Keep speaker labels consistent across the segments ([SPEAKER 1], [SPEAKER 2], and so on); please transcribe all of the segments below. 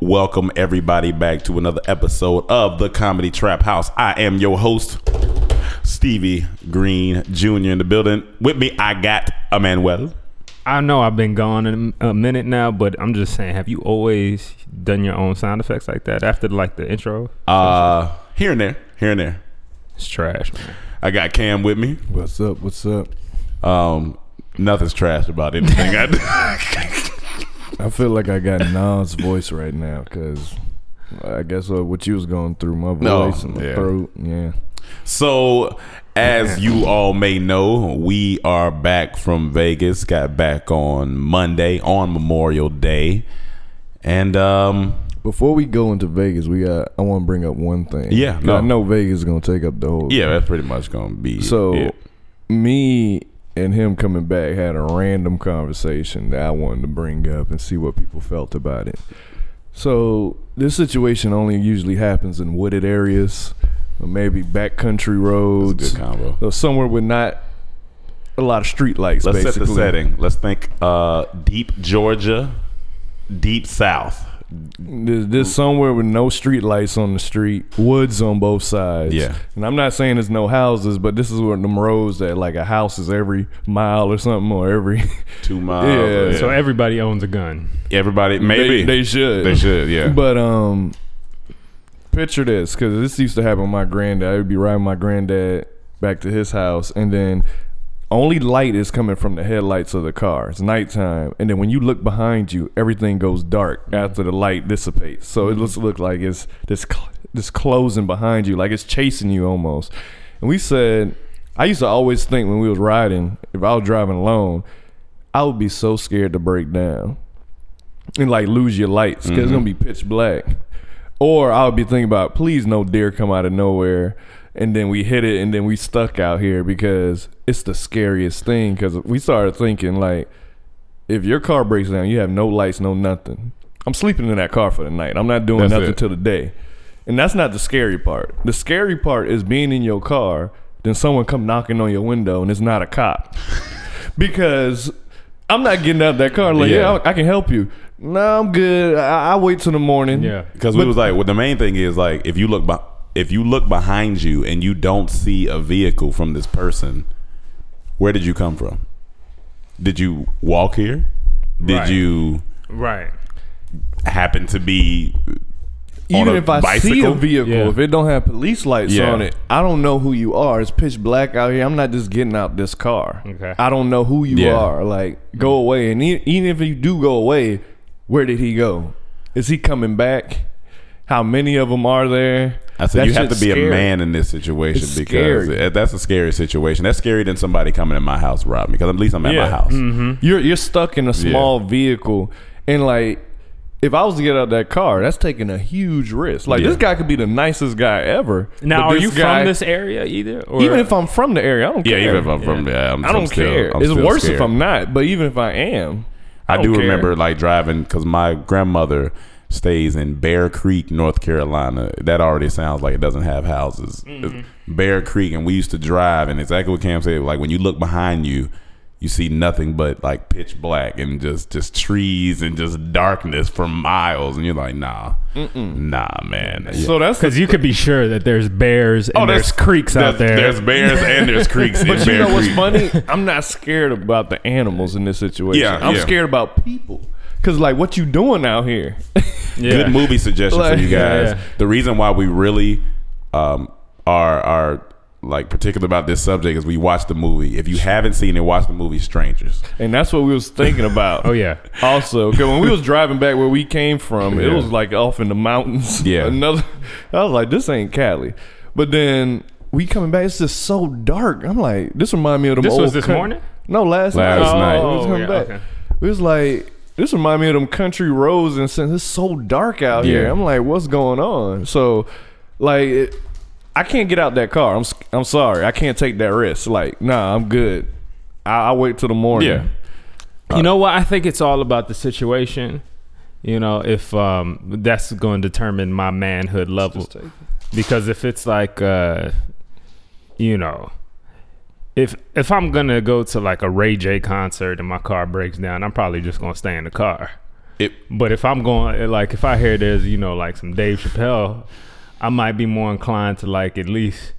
[SPEAKER 1] Welcome everybody back to another episode of the Comedy Trap House. I am your host, Stevie Green Jr. in the building. With me, I got Emmanuel.
[SPEAKER 2] I know I've been gone in a minute now, but I'm just saying, have you always done your own sound effects like that after like the intro?
[SPEAKER 1] Uh, here and there, here and there.
[SPEAKER 2] It's trash, man.
[SPEAKER 1] I got Cam with me.
[SPEAKER 3] What's up? What's up?
[SPEAKER 1] Um, nothing's trash about anything I do.
[SPEAKER 3] I feel like I got Nas' voice right now because I guess uh, what you was going through, my
[SPEAKER 1] No,
[SPEAKER 3] voice and my
[SPEAKER 1] yeah.
[SPEAKER 3] throat. Yeah.
[SPEAKER 1] So, as you all may know, we are back from Vegas. Got back on Monday on Memorial Day, and um,
[SPEAKER 3] Before we go into Vegas, we got. I want to bring up one thing.
[SPEAKER 1] Yeah, no.
[SPEAKER 3] I know Vegas is gonna take up the whole.
[SPEAKER 1] yeah, that's pretty much gonna be
[SPEAKER 3] So,
[SPEAKER 1] it.
[SPEAKER 3] me and him coming back had a random conversation that I wanted to bring up and see what people felt about it. So, this situation only usually happens in wooded areas, or maybe backcountry roads,
[SPEAKER 1] Good combo.
[SPEAKER 3] or somewhere with not a lot of street lights.
[SPEAKER 1] Let's
[SPEAKER 3] basically.
[SPEAKER 1] set the setting. Let's think uh, deep Georgia, deep South.
[SPEAKER 3] There's, there's somewhere with no street lights on the street, woods on both sides.
[SPEAKER 1] Yeah.
[SPEAKER 3] And I'm not saying there's no houses, but this is where them roads that like a house is every mile or something or every.
[SPEAKER 1] Two miles.
[SPEAKER 3] Yeah.
[SPEAKER 1] Yeah.
[SPEAKER 2] So everybody owns a gun.
[SPEAKER 1] everybody, maybe
[SPEAKER 3] they, they should.
[SPEAKER 1] They should, yeah.
[SPEAKER 3] But um, picture this because this used to happen with my granddad. I would be riding my granddad back to his house, and then only light is coming from the headlights of the car. It's nighttime, and then when you look behind you, everything goes dark mm-hmm. after the light dissipates. So it looks mm-hmm. look like it's this this closing behind you, like it's chasing you almost. And we said, I used to always think when we was riding, if I was driving alone, I would be so scared to break down and like lose your lights because it's gonna mm-hmm. be pitch black. Or I would be thinking about, please no deer come out of nowhere, and then we hit it, and then we stuck out here because it's the scariest thing. Because we started thinking like, if your car breaks down, you have no lights, no nothing. I'm sleeping in that car for the night. I'm not doing
[SPEAKER 1] That's
[SPEAKER 3] nothing
[SPEAKER 1] it.
[SPEAKER 3] till the day, and that's not the scary part. The scary part is being in your car, then someone come knocking on your window, and it's not a cop, because I'm not getting out that car. Like, yeah,
[SPEAKER 1] Yeah.
[SPEAKER 3] I, I can help you. No, I'm good. I, I wait till the morning.
[SPEAKER 2] Yeah.
[SPEAKER 1] Because we was like, well, the main thing is like, if you look, be- if you look behind you and you don't see a vehicle from this person, where did you come from? Did you walk here? Did
[SPEAKER 2] Right.
[SPEAKER 1] you
[SPEAKER 2] Right.
[SPEAKER 1] happen to be
[SPEAKER 3] Even if I
[SPEAKER 1] bicycle?
[SPEAKER 3] see a vehicle,
[SPEAKER 2] Yeah.
[SPEAKER 3] if it don't have police lights
[SPEAKER 1] Yeah.
[SPEAKER 3] on it, I don't know who you are. It's pitch black out here. I'm not just getting out this car.
[SPEAKER 2] Okay.
[SPEAKER 3] I don't know who you
[SPEAKER 1] Yeah.
[SPEAKER 3] are. Like, go away. And e- even if you do go away, where did he go? Is he coming back? How many of them are there?
[SPEAKER 1] I said
[SPEAKER 3] That
[SPEAKER 1] you have to be
[SPEAKER 3] scary.
[SPEAKER 1] a man in this situation
[SPEAKER 3] It's
[SPEAKER 1] because it- that's a scary situation. That's scarier than somebody coming in my house to rob me because at least I'm at my
[SPEAKER 3] Yeah.
[SPEAKER 1] house. Mm-hmm.
[SPEAKER 3] You're you're stuck in a small vehicle, and like, if I was to get out of that car, that's taking a huge risk. Like,
[SPEAKER 1] Yeah.
[SPEAKER 3] this guy could be the nicest guy ever.
[SPEAKER 2] Now, are you
[SPEAKER 3] guy-
[SPEAKER 2] from this area either? Or
[SPEAKER 3] Even if I'm from the area, I don't
[SPEAKER 1] Yeah,
[SPEAKER 3] care.
[SPEAKER 1] Yeah, even if I'm from there, I'm,
[SPEAKER 3] I don't
[SPEAKER 1] I'm still-
[SPEAKER 3] care.
[SPEAKER 1] I'm
[SPEAKER 3] it's
[SPEAKER 1] still
[SPEAKER 3] worse if. I'm not. But even if I am,
[SPEAKER 1] I,
[SPEAKER 3] I
[SPEAKER 1] do
[SPEAKER 3] care.
[SPEAKER 1] remember like driving because my grandmother stays in Bear Creek, North Carolina. That already sounds like it doesn't have houses.
[SPEAKER 3] Mm-hmm.
[SPEAKER 1] Bear Creek, and we used to drive, and exactly what Cam said. Like when you look behind you, you see nothing but like pitch black and just just trees and just darkness for miles, and you're like, nah, nah, man.
[SPEAKER 3] so that's
[SPEAKER 2] because you could be sure that there's bears and there's creeks out
[SPEAKER 1] there's-
[SPEAKER 2] there.
[SPEAKER 1] There's bears and there's creeks. in
[SPEAKER 3] But you
[SPEAKER 1] Bear
[SPEAKER 3] know what's
[SPEAKER 1] Creek.
[SPEAKER 3] funny? I'm not scared about the animals in this situation.
[SPEAKER 1] Yeah,
[SPEAKER 3] I'm
[SPEAKER 1] yeah.
[SPEAKER 3] scared about people. Cause like, what you doing out here?
[SPEAKER 2] yeah.
[SPEAKER 1] good movie suggestion
[SPEAKER 3] Like-
[SPEAKER 1] for you guys.
[SPEAKER 2] Yeah.
[SPEAKER 1] The reason why we really um, are are like particular about this subject is we watched the movie. If you haven't seen it, watch the movie Strangers.
[SPEAKER 3] And that's what we was thinking about.
[SPEAKER 2] Oh yeah.
[SPEAKER 3] Also, because when we was driving back where we came from, it was like off in the mountains.
[SPEAKER 1] Yeah.
[SPEAKER 3] Another. I was like, this ain't Cali. But then we coming back, it's just so dark. I'm like, this remind me of them
[SPEAKER 2] This
[SPEAKER 3] old.
[SPEAKER 2] was this
[SPEAKER 3] coun-
[SPEAKER 2] morning?
[SPEAKER 3] No, last,
[SPEAKER 1] Last
[SPEAKER 3] night.
[SPEAKER 1] night.
[SPEAKER 3] We was
[SPEAKER 2] Oh,
[SPEAKER 3] coming
[SPEAKER 2] yeah,
[SPEAKER 3] back.
[SPEAKER 2] okay.
[SPEAKER 3] We was like, this remind me of them country roads and since it's so dark out here. I'm like, what's going on? So, like, it, I can't get out that car. I'm s- I'm sorry, I can't take that risk. Like, nah, I'm good. I, I'll wait till the morning.
[SPEAKER 1] Yeah.
[SPEAKER 2] You know what? I think it's all about the situation. You know, if um, that's going to determine my manhood level. Because if it's like, uh, you know, if if I'm gonna go to like a Ray J concert and my car breaks down, I'm probably just gonna stay in the car.
[SPEAKER 1] It,
[SPEAKER 2] But if I'm going, like, if I hear there's, you know, like some Dave Chappelle, I might be more inclined to like at least.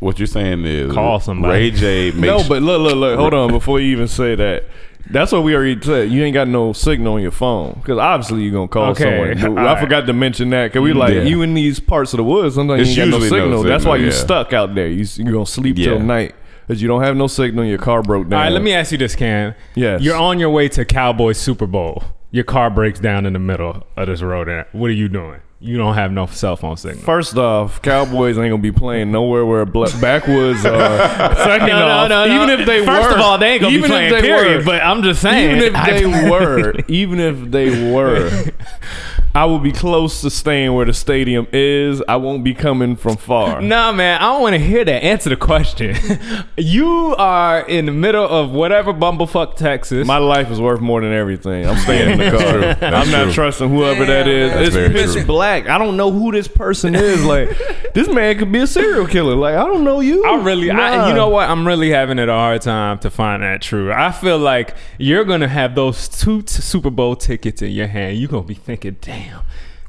[SPEAKER 1] what you're saying is
[SPEAKER 2] Call somebody.
[SPEAKER 1] Ray J makes
[SPEAKER 3] No, but look, look, look. Hold on, before you even say that. That's what we already said. You ain't got no signal on your phone because obviously you're gonna call
[SPEAKER 2] Okay,
[SPEAKER 3] someone. But I
[SPEAKER 2] right.
[SPEAKER 3] forgot to mention that because we like
[SPEAKER 1] Yeah.
[SPEAKER 3] you in these parts of the woods. Sometimes
[SPEAKER 1] It's
[SPEAKER 3] you ain't got no
[SPEAKER 1] usually no
[SPEAKER 3] signal. That's why
[SPEAKER 1] signal,
[SPEAKER 3] you
[SPEAKER 1] yeah.
[SPEAKER 3] stuck out there. You you gonna sleep
[SPEAKER 1] Yeah.
[SPEAKER 3] till night because you don't have no signal. Your car broke down.
[SPEAKER 2] All right, let me ask you this, Cam.
[SPEAKER 3] Yes.
[SPEAKER 2] You're on your way to Cowboys Super Bowl. Your car breaks down in the middle of this road. What are you doing? You don't have no cell phone signal.
[SPEAKER 3] First off, Cowboys ain't gonna be playing nowhere where bla- backwoods uh, are. Second off, even if they
[SPEAKER 2] First
[SPEAKER 3] were,
[SPEAKER 2] of all, they ain't gonna
[SPEAKER 3] even
[SPEAKER 2] be playing.
[SPEAKER 3] if they
[SPEAKER 2] Period.
[SPEAKER 3] were,
[SPEAKER 2] but I'm just saying.
[SPEAKER 3] even if
[SPEAKER 2] I-
[SPEAKER 3] they were, even if they were, I will be close to staying where the stadium is. I won't be coming from far.
[SPEAKER 2] Nah, man, I don't want to hear that. Answer the question. you are in the middle of whatever bumblefuck Texas.
[SPEAKER 3] My life is worth more than everything. I'm staying in the car. I'm not
[SPEAKER 1] true.
[SPEAKER 3] trusting whoever that is.
[SPEAKER 1] That's
[SPEAKER 3] it's pitch black. I don't know who this person is. Like this man could be a serial killer. Like I don't know you.
[SPEAKER 2] I really, I,
[SPEAKER 3] Nah.
[SPEAKER 2] you know what? I'm really having it a hard time to find that true. I feel like you're gonna have those two t- Super Bowl tickets in your hand. You're gonna be thinking, "Damn,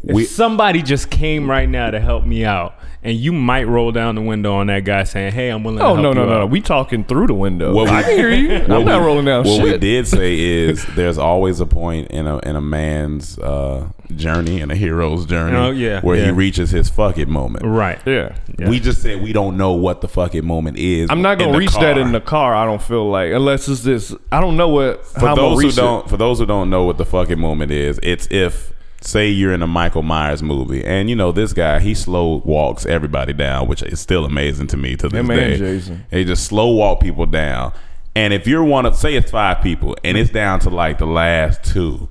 [SPEAKER 2] if
[SPEAKER 1] We-
[SPEAKER 2] somebody just came right now to help me out," and you might roll down the window on that guy saying, "Hey, I'm willing."
[SPEAKER 3] Oh
[SPEAKER 2] to
[SPEAKER 3] no
[SPEAKER 2] help
[SPEAKER 3] no
[SPEAKER 2] you
[SPEAKER 3] no! no. We talking through the window.
[SPEAKER 1] What we-
[SPEAKER 3] I can hear you. I'm
[SPEAKER 1] What
[SPEAKER 3] not
[SPEAKER 1] we-
[SPEAKER 3] rolling down
[SPEAKER 1] What
[SPEAKER 3] shit.
[SPEAKER 1] we did say is there's always a point in a in a man's uh, journey and a hero's journey
[SPEAKER 2] Oh, yeah,
[SPEAKER 1] where he reaches his fuck it moment.
[SPEAKER 2] Right.
[SPEAKER 3] Yeah.
[SPEAKER 2] Yeah.
[SPEAKER 1] We just said we don't know what the fuck it moment is.
[SPEAKER 3] I'm not gonna
[SPEAKER 1] the
[SPEAKER 3] reach that in the car. I don't feel like unless it's this. I don't know what.
[SPEAKER 1] For
[SPEAKER 3] how
[SPEAKER 1] those who don't, for those who don't know what the fucking moment is, it's if say you're in a Michael Myers movie, and you know this guy, he slow walks everybody down, which is still amazing to me to this
[SPEAKER 3] man,
[SPEAKER 1] day.
[SPEAKER 3] Jason.
[SPEAKER 1] He just slow walk people down, and if you're one of, say it's five people, and it's down to like the last two.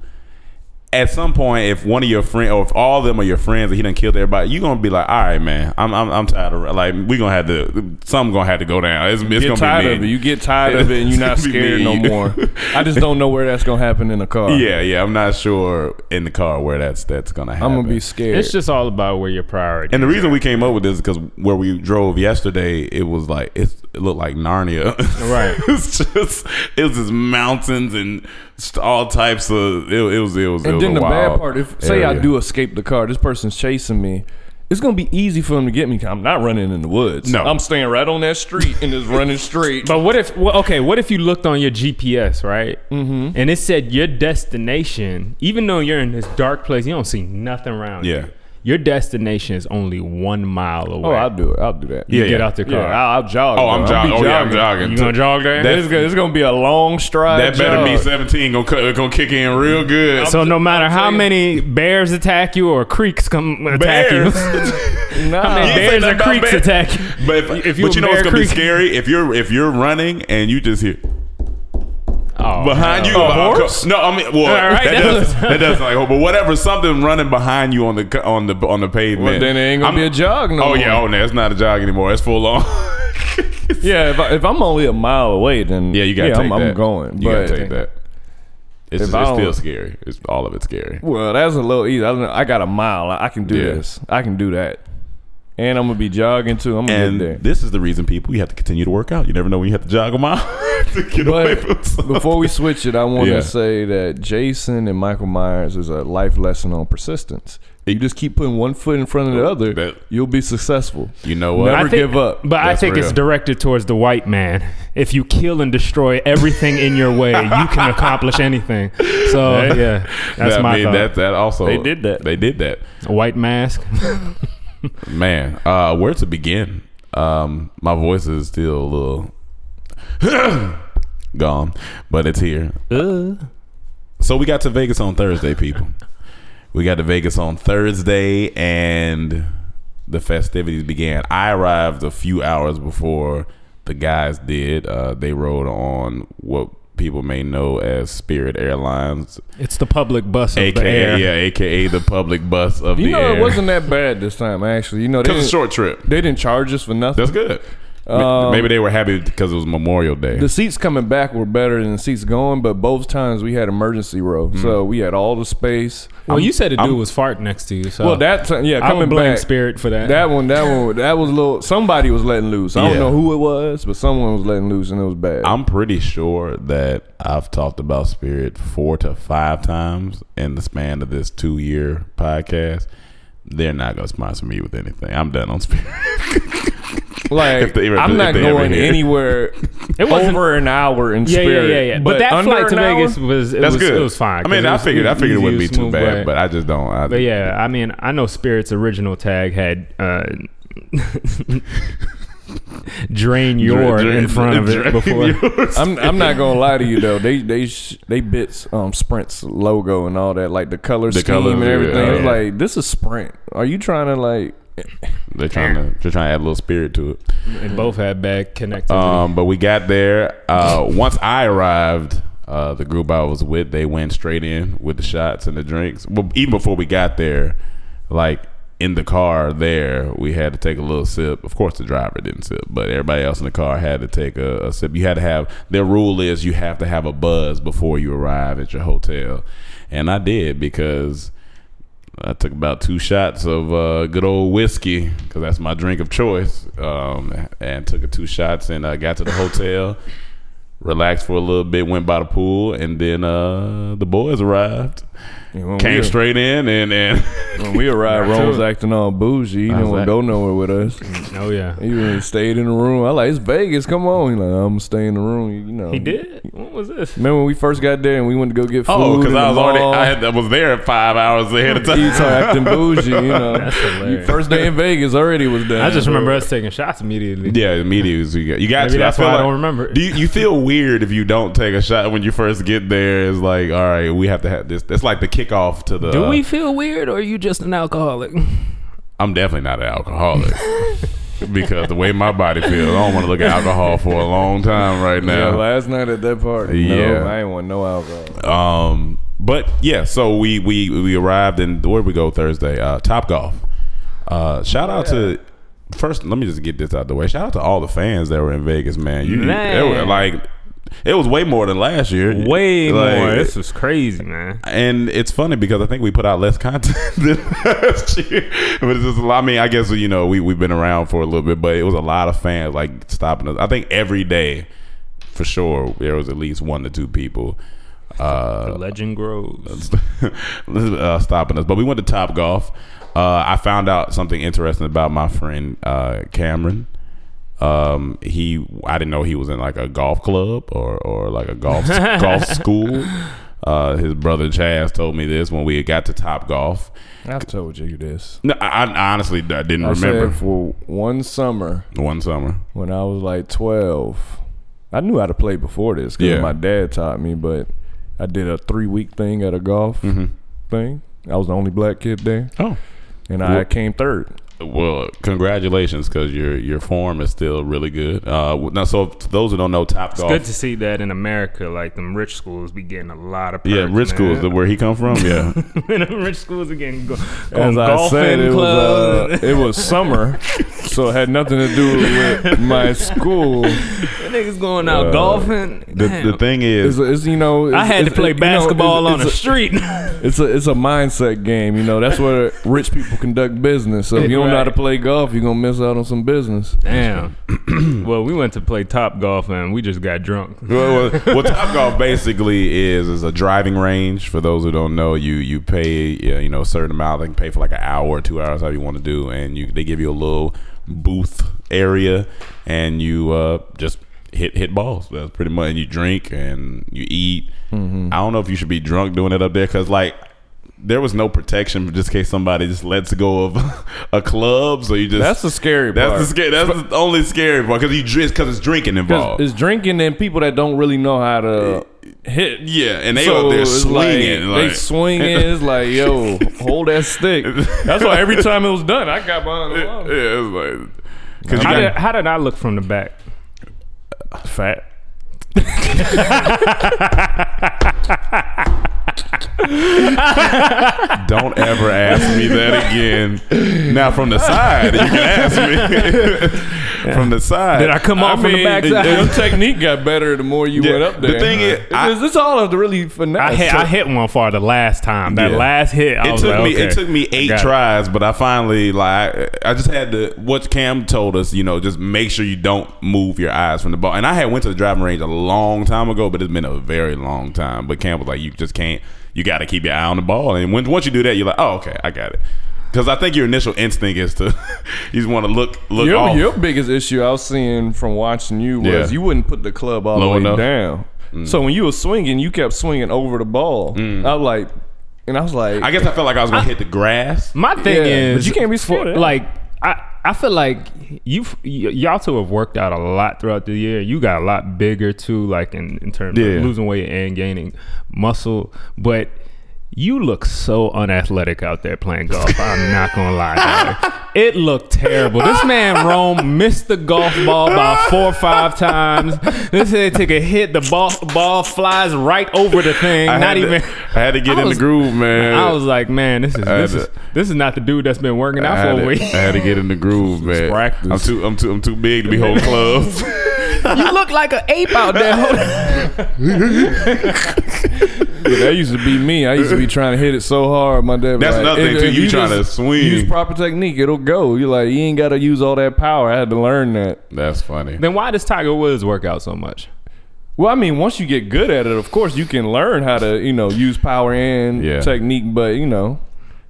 [SPEAKER 1] At some point, if one of your friends, or if all of them are your friends, and he done killed everybody, you're gonna be like, "All right, man, I'm, I'm, I'm tired of like we gonna have to, something gonna have to go down. It's, it's
[SPEAKER 3] get
[SPEAKER 1] gonna
[SPEAKER 3] tired
[SPEAKER 1] be me
[SPEAKER 3] of it. You get tired of it, and you're not
[SPEAKER 1] It's gonna be
[SPEAKER 3] scared no more. I just don't know where that's gonna happen in the car.
[SPEAKER 1] Yeah, yeah. I'm not sure in the car where that's that's gonna happen.
[SPEAKER 3] I'm gonna be scared.
[SPEAKER 2] It's just all about where your priority.
[SPEAKER 1] and the reason we came up with this is because where we drove yesterday, it was like it's, it looked like Narnia.
[SPEAKER 2] Right.
[SPEAKER 1] it's just it was just mountains and just all types of. It, it was it was. it
[SPEAKER 3] and
[SPEAKER 1] was
[SPEAKER 3] then
[SPEAKER 1] a
[SPEAKER 3] the bad part, if say I do escape the car, this person's chasing me. It's gonna be easy for him to get me. I'm not running in the woods.
[SPEAKER 1] No.
[SPEAKER 3] I'm staying right on that street and just running straight.
[SPEAKER 2] But what if? Well, okay, what if you looked on your GPS, right? Mm-hmm. And it said your destination, even though you're in this dark place, you don't see nothing around
[SPEAKER 1] Yeah.
[SPEAKER 2] you. Your destination is only one mile oh, away.
[SPEAKER 3] oh, I'll do it. I'll do that.
[SPEAKER 2] You
[SPEAKER 1] Yeah,
[SPEAKER 2] get
[SPEAKER 1] yeah.
[SPEAKER 2] out the
[SPEAKER 3] Yeah,
[SPEAKER 2] car.
[SPEAKER 3] I'll, I'll jog.
[SPEAKER 1] Oh, I'm
[SPEAKER 3] bro. I'll
[SPEAKER 1] jogging. Oh yeah, I'm jogging.
[SPEAKER 2] you gonna jog there?
[SPEAKER 1] That-
[SPEAKER 3] It's, gonna- gonna be a long stride.
[SPEAKER 1] That better be 17. Gonna cut- gonna kick in real good.
[SPEAKER 2] so no matter
[SPEAKER 3] I'll
[SPEAKER 2] how
[SPEAKER 3] tell you-
[SPEAKER 2] many bears attack you or creeks come attack
[SPEAKER 1] Bears.
[SPEAKER 2] you,
[SPEAKER 3] Nah.
[SPEAKER 2] how many
[SPEAKER 1] You
[SPEAKER 2] bears
[SPEAKER 1] nothing
[SPEAKER 2] or creeks
[SPEAKER 1] bears.
[SPEAKER 2] attack you?
[SPEAKER 1] But if,
[SPEAKER 2] If you
[SPEAKER 1] but you know what's gonna be scary if you're if you're running and you just hear
[SPEAKER 2] Oh,
[SPEAKER 1] behind you.
[SPEAKER 3] A uh,
[SPEAKER 1] about-
[SPEAKER 3] horse?
[SPEAKER 1] No, I mean, well,
[SPEAKER 2] right,
[SPEAKER 1] that,
[SPEAKER 2] that
[SPEAKER 1] does, that does like, but whatever, something running behind you on the on the on the pavement.
[SPEAKER 3] Well, then it ain't gonna be a jog no
[SPEAKER 1] Oh
[SPEAKER 3] more.
[SPEAKER 1] yeah, oh no, it's not a jog anymore. It's full on.
[SPEAKER 3] Yeah, if, I, if I'm only a mile away, then
[SPEAKER 1] yeah, you gotta take
[SPEAKER 3] I'm,
[SPEAKER 1] that.
[SPEAKER 3] I'm going.
[SPEAKER 1] You
[SPEAKER 3] but,
[SPEAKER 1] gotta take that. It's, it's still scary. It's all of it scary.
[SPEAKER 3] Well, that's a little easy. I, don't know, I got a mile. I, I can do
[SPEAKER 1] Yeah.
[SPEAKER 3] this. I can do that. And I'm gonna be jogging too. I'm gonna
[SPEAKER 1] And
[SPEAKER 3] get there.
[SPEAKER 1] this is the reason people you have to continue to work out. You never know when you have to jog a mile to get away
[SPEAKER 3] But
[SPEAKER 1] from something.
[SPEAKER 3] before we switch it, I want to
[SPEAKER 1] Yeah.
[SPEAKER 3] say that Jason and Michael Myers is a life lesson on persistence. If you just keep putting one foot in front of the other,
[SPEAKER 1] That-
[SPEAKER 3] you'll be successful.
[SPEAKER 1] You know what?
[SPEAKER 3] Never
[SPEAKER 2] think-
[SPEAKER 3] give up.
[SPEAKER 2] But I
[SPEAKER 1] That's
[SPEAKER 2] think it's directed towards the white man. If you kill and destroy everything in your way, you can accomplish anything. So yeah, that's
[SPEAKER 1] I
[SPEAKER 2] my
[SPEAKER 1] mean,
[SPEAKER 2] thought.
[SPEAKER 1] that that also
[SPEAKER 3] They did that.
[SPEAKER 1] They did that.
[SPEAKER 2] A white mask.
[SPEAKER 1] Man, uh, where to begin? Um, my voice is still a little gone, but it's here. So we got to Vegas on Thursday, people. We got to Vegas on Thursday, and the festivities began. I arrived a few hours before the guys did. Uh, they rode on what people may know as Spirit Airlines,
[SPEAKER 2] It's the public bus of the
[SPEAKER 1] aka
[SPEAKER 2] air.
[SPEAKER 1] yeah, aka the public bus of
[SPEAKER 3] You
[SPEAKER 1] the
[SPEAKER 3] know,
[SPEAKER 1] air.
[SPEAKER 3] it wasn't that bad this time. Actually, you know, they
[SPEAKER 1] Cause it's a short trip.
[SPEAKER 3] they didn't charge us for nothing.
[SPEAKER 1] That's good. M-
[SPEAKER 3] Um,
[SPEAKER 1] Maybe they were happy because it was Memorial Day.
[SPEAKER 3] The seats coming back were better than the seats going, but both times we had emergency row,
[SPEAKER 1] Hmm.
[SPEAKER 3] so we had all the space.
[SPEAKER 2] Well, you said a dude
[SPEAKER 1] I'm-
[SPEAKER 2] was farting next to you. So
[SPEAKER 3] Well, that time, yeah,
[SPEAKER 2] I would
[SPEAKER 3] coming
[SPEAKER 2] blame
[SPEAKER 3] back,
[SPEAKER 2] Spirit for that.
[SPEAKER 3] That one, that one, that was a little. Somebody was letting loose. I
[SPEAKER 1] Yeah.
[SPEAKER 3] don't know who it was, but someone was letting loose, and it was bad.
[SPEAKER 1] I'm pretty sure that I've talked about Spirit four to five times in the span of this two year podcast. They're not going to sponsor me with anything. I'm done on Spirit.
[SPEAKER 3] like,
[SPEAKER 1] if they ever-
[SPEAKER 3] I'm not going anywhere
[SPEAKER 2] It wasn't-
[SPEAKER 3] over an hour in
[SPEAKER 2] yeah, yeah,
[SPEAKER 3] spirit.
[SPEAKER 2] yeah, yeah. But, that flight to
[SPEAKER 3] an hour?
[SPEAKER 2] Vegas was it
[SPEAKER 1] That's
[SPEAKER 2] was,
[SPEAKER 1] good.
[SPEAKER 2] It was fine.
[SPEAKER 1] I mean,
[SPEAKER 2] it
[SPEAKER 1] I
[SPEAKER 2] was
[SPEAKER 1] figured I figured it wouldn't be too bad,
[SPEAKER 2] ride.
[SPEAKER 1] but I just don't. I,
[SPEAKER 2] But yeah, I mean, I know Spirit's original tag had uh, "drain your"
[SPEAKER 1] Drain-
[SPEAKER 2] in front of it before.
[SPEAKER 3] I'm I'm not gonna lie to you though. They they sh- they bits um Sprint's logo and all that, like the color
[SPEAKER 1] The
[SPEAKER 3] scheme
[SPEAKER 1] colors,
[SPEAKER 3] and
[SPEAKER 1] yeah,
[SPEAKER 3] everything. It's
[SPEAKER 1] yeah.
[SPEAKER 3] like this is Sprint. Are you trying to like?
[SPEAKER 1] They're trying to they're trying to add a little spirit to it.
[SPEAKER 2] They both had bad connectivity.
[SPEAKER 1] Um, but we got there. Uh, once I arrived, uh, the group I was with, they went straight in with the shots and the drinks. Well, even before we got there, like in the car there, we had to take a little sip. Of course, the driver didn't sip, but everybody else in the car had to take a, a sip. You had to have their rule is you have to have a buzz before you arrive at your hotel, and I did because. I took about two shots of uh, good old whiskey because that's my drink of choice, um, and took a two shots and uh, got to the hotel, relaxed for a little bit, went by the pool, and then uh, the boys arrived,
[SPEAKER 3] When
[SPEAKER 1] came
[SPEAKER 3] we,
[SPEAKER 1] straight in, and and
[SPEAKER 3] When we arrived,
[SPEAKER 2] Right
[SPEAKER 3] Ron was acting all bougie. He
[SPEAKER 1] How's
[SPEAKER 3] didn't want to go nowhere with us.
[SPEAKER 2] Mm, oh yeah,
[SPEAKER 3] He really stayed in the room. I like it's Vegas. Come on. He like I'm gonna stay in the room. You know.
[SPEAKER 2] he did. What was this?
[SPEAKER 3] Remember when we first got there and we went to go get oh, food?
[SPEAKER 1] oh, because I was already
[SPEAKER 3] mall?
[SPEAKER 1] I, had, I was there five hours ahead of time.
[SPEAKER 3] You start acting bougie, you know.
[SPEAKER 2] That's hilarious.
[SPEAKER 3] First day in Vegas already was done.
[SPEAKER 2] I just remember us taking shots immediately.
[SPEAKER 1] Yeah, immediately you got, you got
[SPEAKER 2] Maybe
[SPEAKER 1] to.
[SPEAKER 2] that's
[SPEAKER 1] I feel
[SPEAKER 2] why I don't remember.
[SPEAKER 1] Do you, you feel weird if you don't take a shot when you first get there? It's like, all right, we have to have this. It's like the kickoff to the.
[SPEAKER 2] Do
[SPEAKER 1] uh,
[SPEAKER 2] we feel weird, or are you just an alcoholic?
[SPEAKER 1] I'm definitely not an alcoholic because the way my body feels, I don't want to look at alcohol for a long time right
[SPEAKER 3] Yeah,
[SPEAKER 1] now.
[SPEAKER 3] last night at that party.
[SPEAKER 1] Yeah.
[SPEAKER 3] No, I ain't want no alcohol.
[SPEAKER 1] Um, but yeah, so we we we arrived and where we go Thursday? Uh, Top Golf. Uh, shout out to first. Let me just get this out the way. Shout out to all the fans that were in Vegas, man. You
[SPEAKER 2] Man.
[SPEAKER 1] It was like it was way more than last year.
[SPEAKER 2] Way
[SPEAKER 1] Like,
[SPEAKER 2] more. This is crazy, man.
[SPEAKER 1] and it's funny because I think we put out less content than last year. But it's just, a lot- I mean, I guess you know we we've been around for a little bit, but it was a lot of fans like stopping us. I think every day, for sure, there was at least one to two people uh,
[SPEAKER 2] The legend grows.
[SPEAKER 1] uh, stopping us. But we went to Top Golf. Uh, I found out something interesting about my friend uh, Cameron. Um, he I didn't know he was in like a golf club or or like a golf golf school. Uh, his brother Chaz told me this when we got to Top Golf.
[SPEAKER 3] I've told you this.
[SPEAKER 1] No, I, I honestly I didn't
[SPEAKER 3] I
[SPEAKER 1] remember
[SPEAKER 3] for one summer
[SPEAKER 1] one summer.
[SPEAKER 3] when I was like 12, I knew how to play before this because
[SPEAKER 1] Yeah.
[SPEAKER 3] my dad taught me, but I did a three week thing at a golf
[SPEAKER 1] Mm-hmm.
[SPEAKER 3] thing. I was the only black kid there,
[SPEAKER 1] Oh,
[SPEAKER 3] and I
[SPEAKER 1] Well-
[SPEAKER 3] came third.
[SPEAKER 1] Well, congratulations because your your form is still really good. Uh, now, so for those who don't know, Top
[SPEAKER 2] It's
[SPEAKER 1] Golf.
[SPEAKER 2] good to see that in America, like them rich schools be getting a lot of
[SPEAKER 1] yeah,
[SPEAKER 2] perks,
[SPEAKER 1] rich schools,
[SPEAKER 2] man.
[SPEAKER 1] where he come from. Yeah,
[SPEAKER 2] them rich schools are getting go-
[SPEAKER 3] As I
[SPEAKER 2] golfing
[SPEAKER 3] said, it was uh, it was summer, so it had nothing to do with my school.
[SPEAKER 2] niggas going out golfing.
[SPEAKER 1] the,
[SPEAKER 2] Damn.
[SPEAKER 1] the thing is,
[SPEAKER 3] It's, it's you know,
[SPEAKER 2] I
[SPEAKER 3] it's-
[SPEAKER 2] had to
[SPEAKER 3] it's-
[SPEAKER 2] play
[SPEAKER 3] you know,
[SPEAKER 2] basketball
[SPEAKER 3] it's-
[SPEAKER 2] on the
[SPEAKER 3] it's a-
[SPEAKER 2] street.
[SPEAKER 3] It's a it's a mindset game, you know. That's where rich people conduct business. So if you don't know how to play golf, you're gonna miss out on some business.
[SPEAKER 2] Damn. well, we went to play top golf and we just got drunk.
[SPEAKER 1] well, well, what Top Golf basically is is a driving range. For those who don't know, you you pay uh, you know a certain amount. They can pay for like an hour or two hours, however you want to do, and you they give you a little booth area, and you uh, just hit hit balls. That's pretty much. And you drink and you eat.
[SPEAKER 3] Mm-hmm.
[SPEAKER 1] I don't know if you should be drunk doing it up there because like. There was no protection just in case somebody just lets go of a club, so you just
[SPEAKER 3] That's the scary
[SPEAKER 1] that's
[SPEAKER 3] part.
[SPEAKER 1] the scary that's the only scary part because you drink because it's drinking involved.
[SPEAKER 3] It's drinking and people that don't really know how to hit.
[SPEAKER 1] Yeah, and they
[SPEAKER 3] So
[SPEAKER 1] out there
[SPEAKER 3] it's
[SPEAKER 1] swinging.
[SPEAKER 3] Like,
[SPEAKER 1] Like,
[SPEAKER 3] they swinging. It's like, yo, hold that stick. That's why every time it was done, I got behind the wall.
[SPEAKER 1] yeah,
[SPEAKER 3] line.
[SPEAKER 1] it's like because you
[SPEAKER 2] How
[SPEAKER 1] got
[SPEAKER 2] did, how did I look from the back?
[SPEAKER 3] Fat.
[SPEAKER 1] Don't ever ask me that again. Now from the side, you can ask me. from the side.
[SPEAKER 2] Did I come off from the backside?
[SPEAKER 3] Your technique got better the more you
[SPEAKER 1] Yeah,
[SPEAKER 3] went up there.
[SPEAKER 1] the
[SPEAKER 3] there.
[SPEAKER 1] thing is, I-
[SPEAKER 3] it's, it's all of the really finesse.
[SPEAKER 2] I hit, I hit one for the last time. That
[SPEAKER 1] Yeah.
[SPEAKER 2] last hit, I
[SPEAKER 1] it
[SPEAKER 2] was
[SPEAKER 1] took
[SPEAKER 2] like,
[SPEAKER 1] me
[SPEAKER 2] okay,
[SPEAKER 1] it took me eight
[SPEAKER 2] got it.
[SPEAKER 1] tries, but I finally like I just had to what Cam told us, you know, just make sure you don't move your eyes from the ball. And I had went to the driving range a long time ago, but it's been a very long time. But Cam was like, you just can't you gotta keep your eye on the ball. And when once you do that, you're like, Oh, okay, I got it. Because I think your initial instinct is to you just want to look look
[SPEAKER 3] your,
[SPEAKER 1] off.
[SPEAKER 3] your biggest issue I was seeing from watching you was
[SPEAKER 1] Yeah.
[SPEAKER 3] you wouldn't put the club all
[SPEAKER 1] Low
[SPEAKER 3] the way
[SPEAKER 1] enough?
[SPEAKER 3] down. Mm. So when you were swinging, you kept swinging over the ball. Mm. I was like, and I was like,
[SPEAKER 1] I guess I felt like I was gonna hit the grass.
[SPEAKER 2] My thing
[SPEAKER 3] Yeah,
[SPEAKER 2] is,
[SPEAKER 3] but you can't be
[SPEAKER 2] for-
[SPEAKER 3] scared of that.
[SPEAKER 2] Like I, I feel like you, y- y'all two have worked out a lot throughout the year. You got a lot bigger too, like in in terms
[SPEAKER 1] Yeah.
[SPEAKER 2] of losing weight and gaining muscle, but. You look so unathletic out there playing golf. I'm not gonna lie. It looked terrible. This man Rome missed the golf ball about four or five times. This head take a hit, the ball ball flies right over the thing.
[SPEAKER 1] I
[SPEAKER 2] not
[SPEAKER 1] had
[SPEAKER 2] even.
[SPEAKER 1] to, I had to get
[SPEAKER 2] I
[SPEAKER 1] in
[SPEAKER 2] was-
[SPEAKER 1] the groove, man.
[SPEAKER 2] I was like, man, this is this is this is not the dude that's been working out for a
[SPEAKER 1] to,
[SPEAKER 2] week.
[SPEAKER 1] I had to get in the groove, man.
[SPEAKER 3] practice.
[SPEAKER 1] I'm too, I'm too, I'm too big to be holding clubs.
[SPEAKER 2] you look like an ape out there.
[SPEAKER 3] Yeah, that used to be me. I used to be trying to hit it so hard. My dad. was
[SPEAKER 1] That's
[SPEAKER 3] like,
[SPEAKER 1] another thing,
[SPEAKER 3] if-
[SPEAKER 1] too.
[SPEAKER 3] if
[SPEAKER 1] You trying to swing.
[SPEAKER 3] Use proper technique. It'll go. You like you ain't got to use all that power. I had to learn that.
[SPEAKER 1] That's funny.
[SPEAKER 2] then why does Tiger Woods work out so much?
[SPEAKER 3] Well, I mean, once you get good at it, of course you can learn how to you know use power and
[SPEAKER 1] Yeah.
[SPEAKER 3] technique. But you know,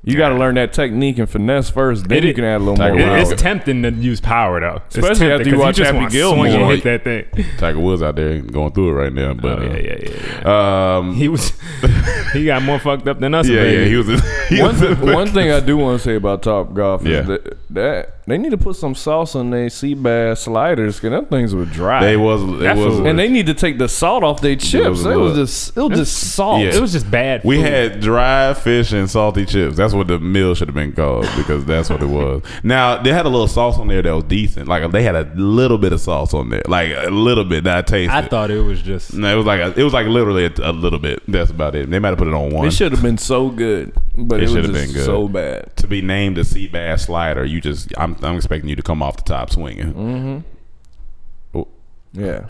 [SPEAKER 3] you got to learn that technique and finesse first. Then
[SPEAKER 2] It-
[SPEAKER 3] you can add a little
[SPEAKER 1] Tiger
[SPEAKER 3] more.
[SPEAKER 2] It-
[SPEAKER 3] power.
[SPEAKER 2] it's tempting to use power though, It's
[SPEAKER 3] Especially
[SPEAKER 2] tempting
[SPEAKER 3] after you watch
[SPEAKER 2] just
[SPEAKER 3] Happy
[SPEAKER 2] wanna
[SPEAKER 3] Gilmore.
[SPEAKER 2] swing hit that thing.
[SPEAKER 1] Tiger Woods out there going through it right now, but
[SPEAKER 2] Oh,
[SPEAKER 1] uh,
[SPEAKER 2] yeah, yeah, yeah, yeah.
[SPEAKER 1] um,
[SPEAKER 2] He was he got more fucked up than us.
[SPEAKER 1] yeah,
[SPEAKER 2] baby.
[SPEAKER 1] yeah, he was. He
[SPEAKER 3] one,
[SPEAKER 1] was
[SPEAKER 3] th- one thing I do want to say about Top Golf is
[SPEAKER 1] Yeah.
[SPEAKER 3] that, that they need to put some sauce on their sea bass sliders because them things were dry.
[SPEAKER 1] they was. It
[SPEAKER 2] That's
[SPEAKER 1] was.
[SPEAKER 2] what-
[SPEAKER 3] and they need to take the salt off their chips.
[SPEAKER 1] was
[SPEAKER 3] It was just it was just salt.
[SPEAKER 1] Yeah.
[SPEAKER 2] It was just bad.
[SPEAKER 1] we
[SPEAKER 2] food.
[SPEAKER 1] had dry fish and salty chips. That's what the meal should have been called because that's what it was. Now they had a little sauce on there that was decent. Like they had a little bit of sauce on there, like a little bit that I tasted.
[SPEAKER 2] I thought it was just
[SPEAKER 1] No, it was like a, it was like literally a, a little bit. That's about it. They might have put it on one.
[SPEAKER 3] It should have been so good, but
[SPEAKER 1] It
[SPEAKER 3] it,
[SPEAKER 1] should have been good.
[SPEAKER 3] so bad.
[SPEAKER 1] to be named a sea bass slider, you just I'm I'm expecting you to come off the top swinging.
[SPEAKER 3] Mm-hmm.
[SPEAKER 1] Oh,
[SPEAKER 3] Yeah.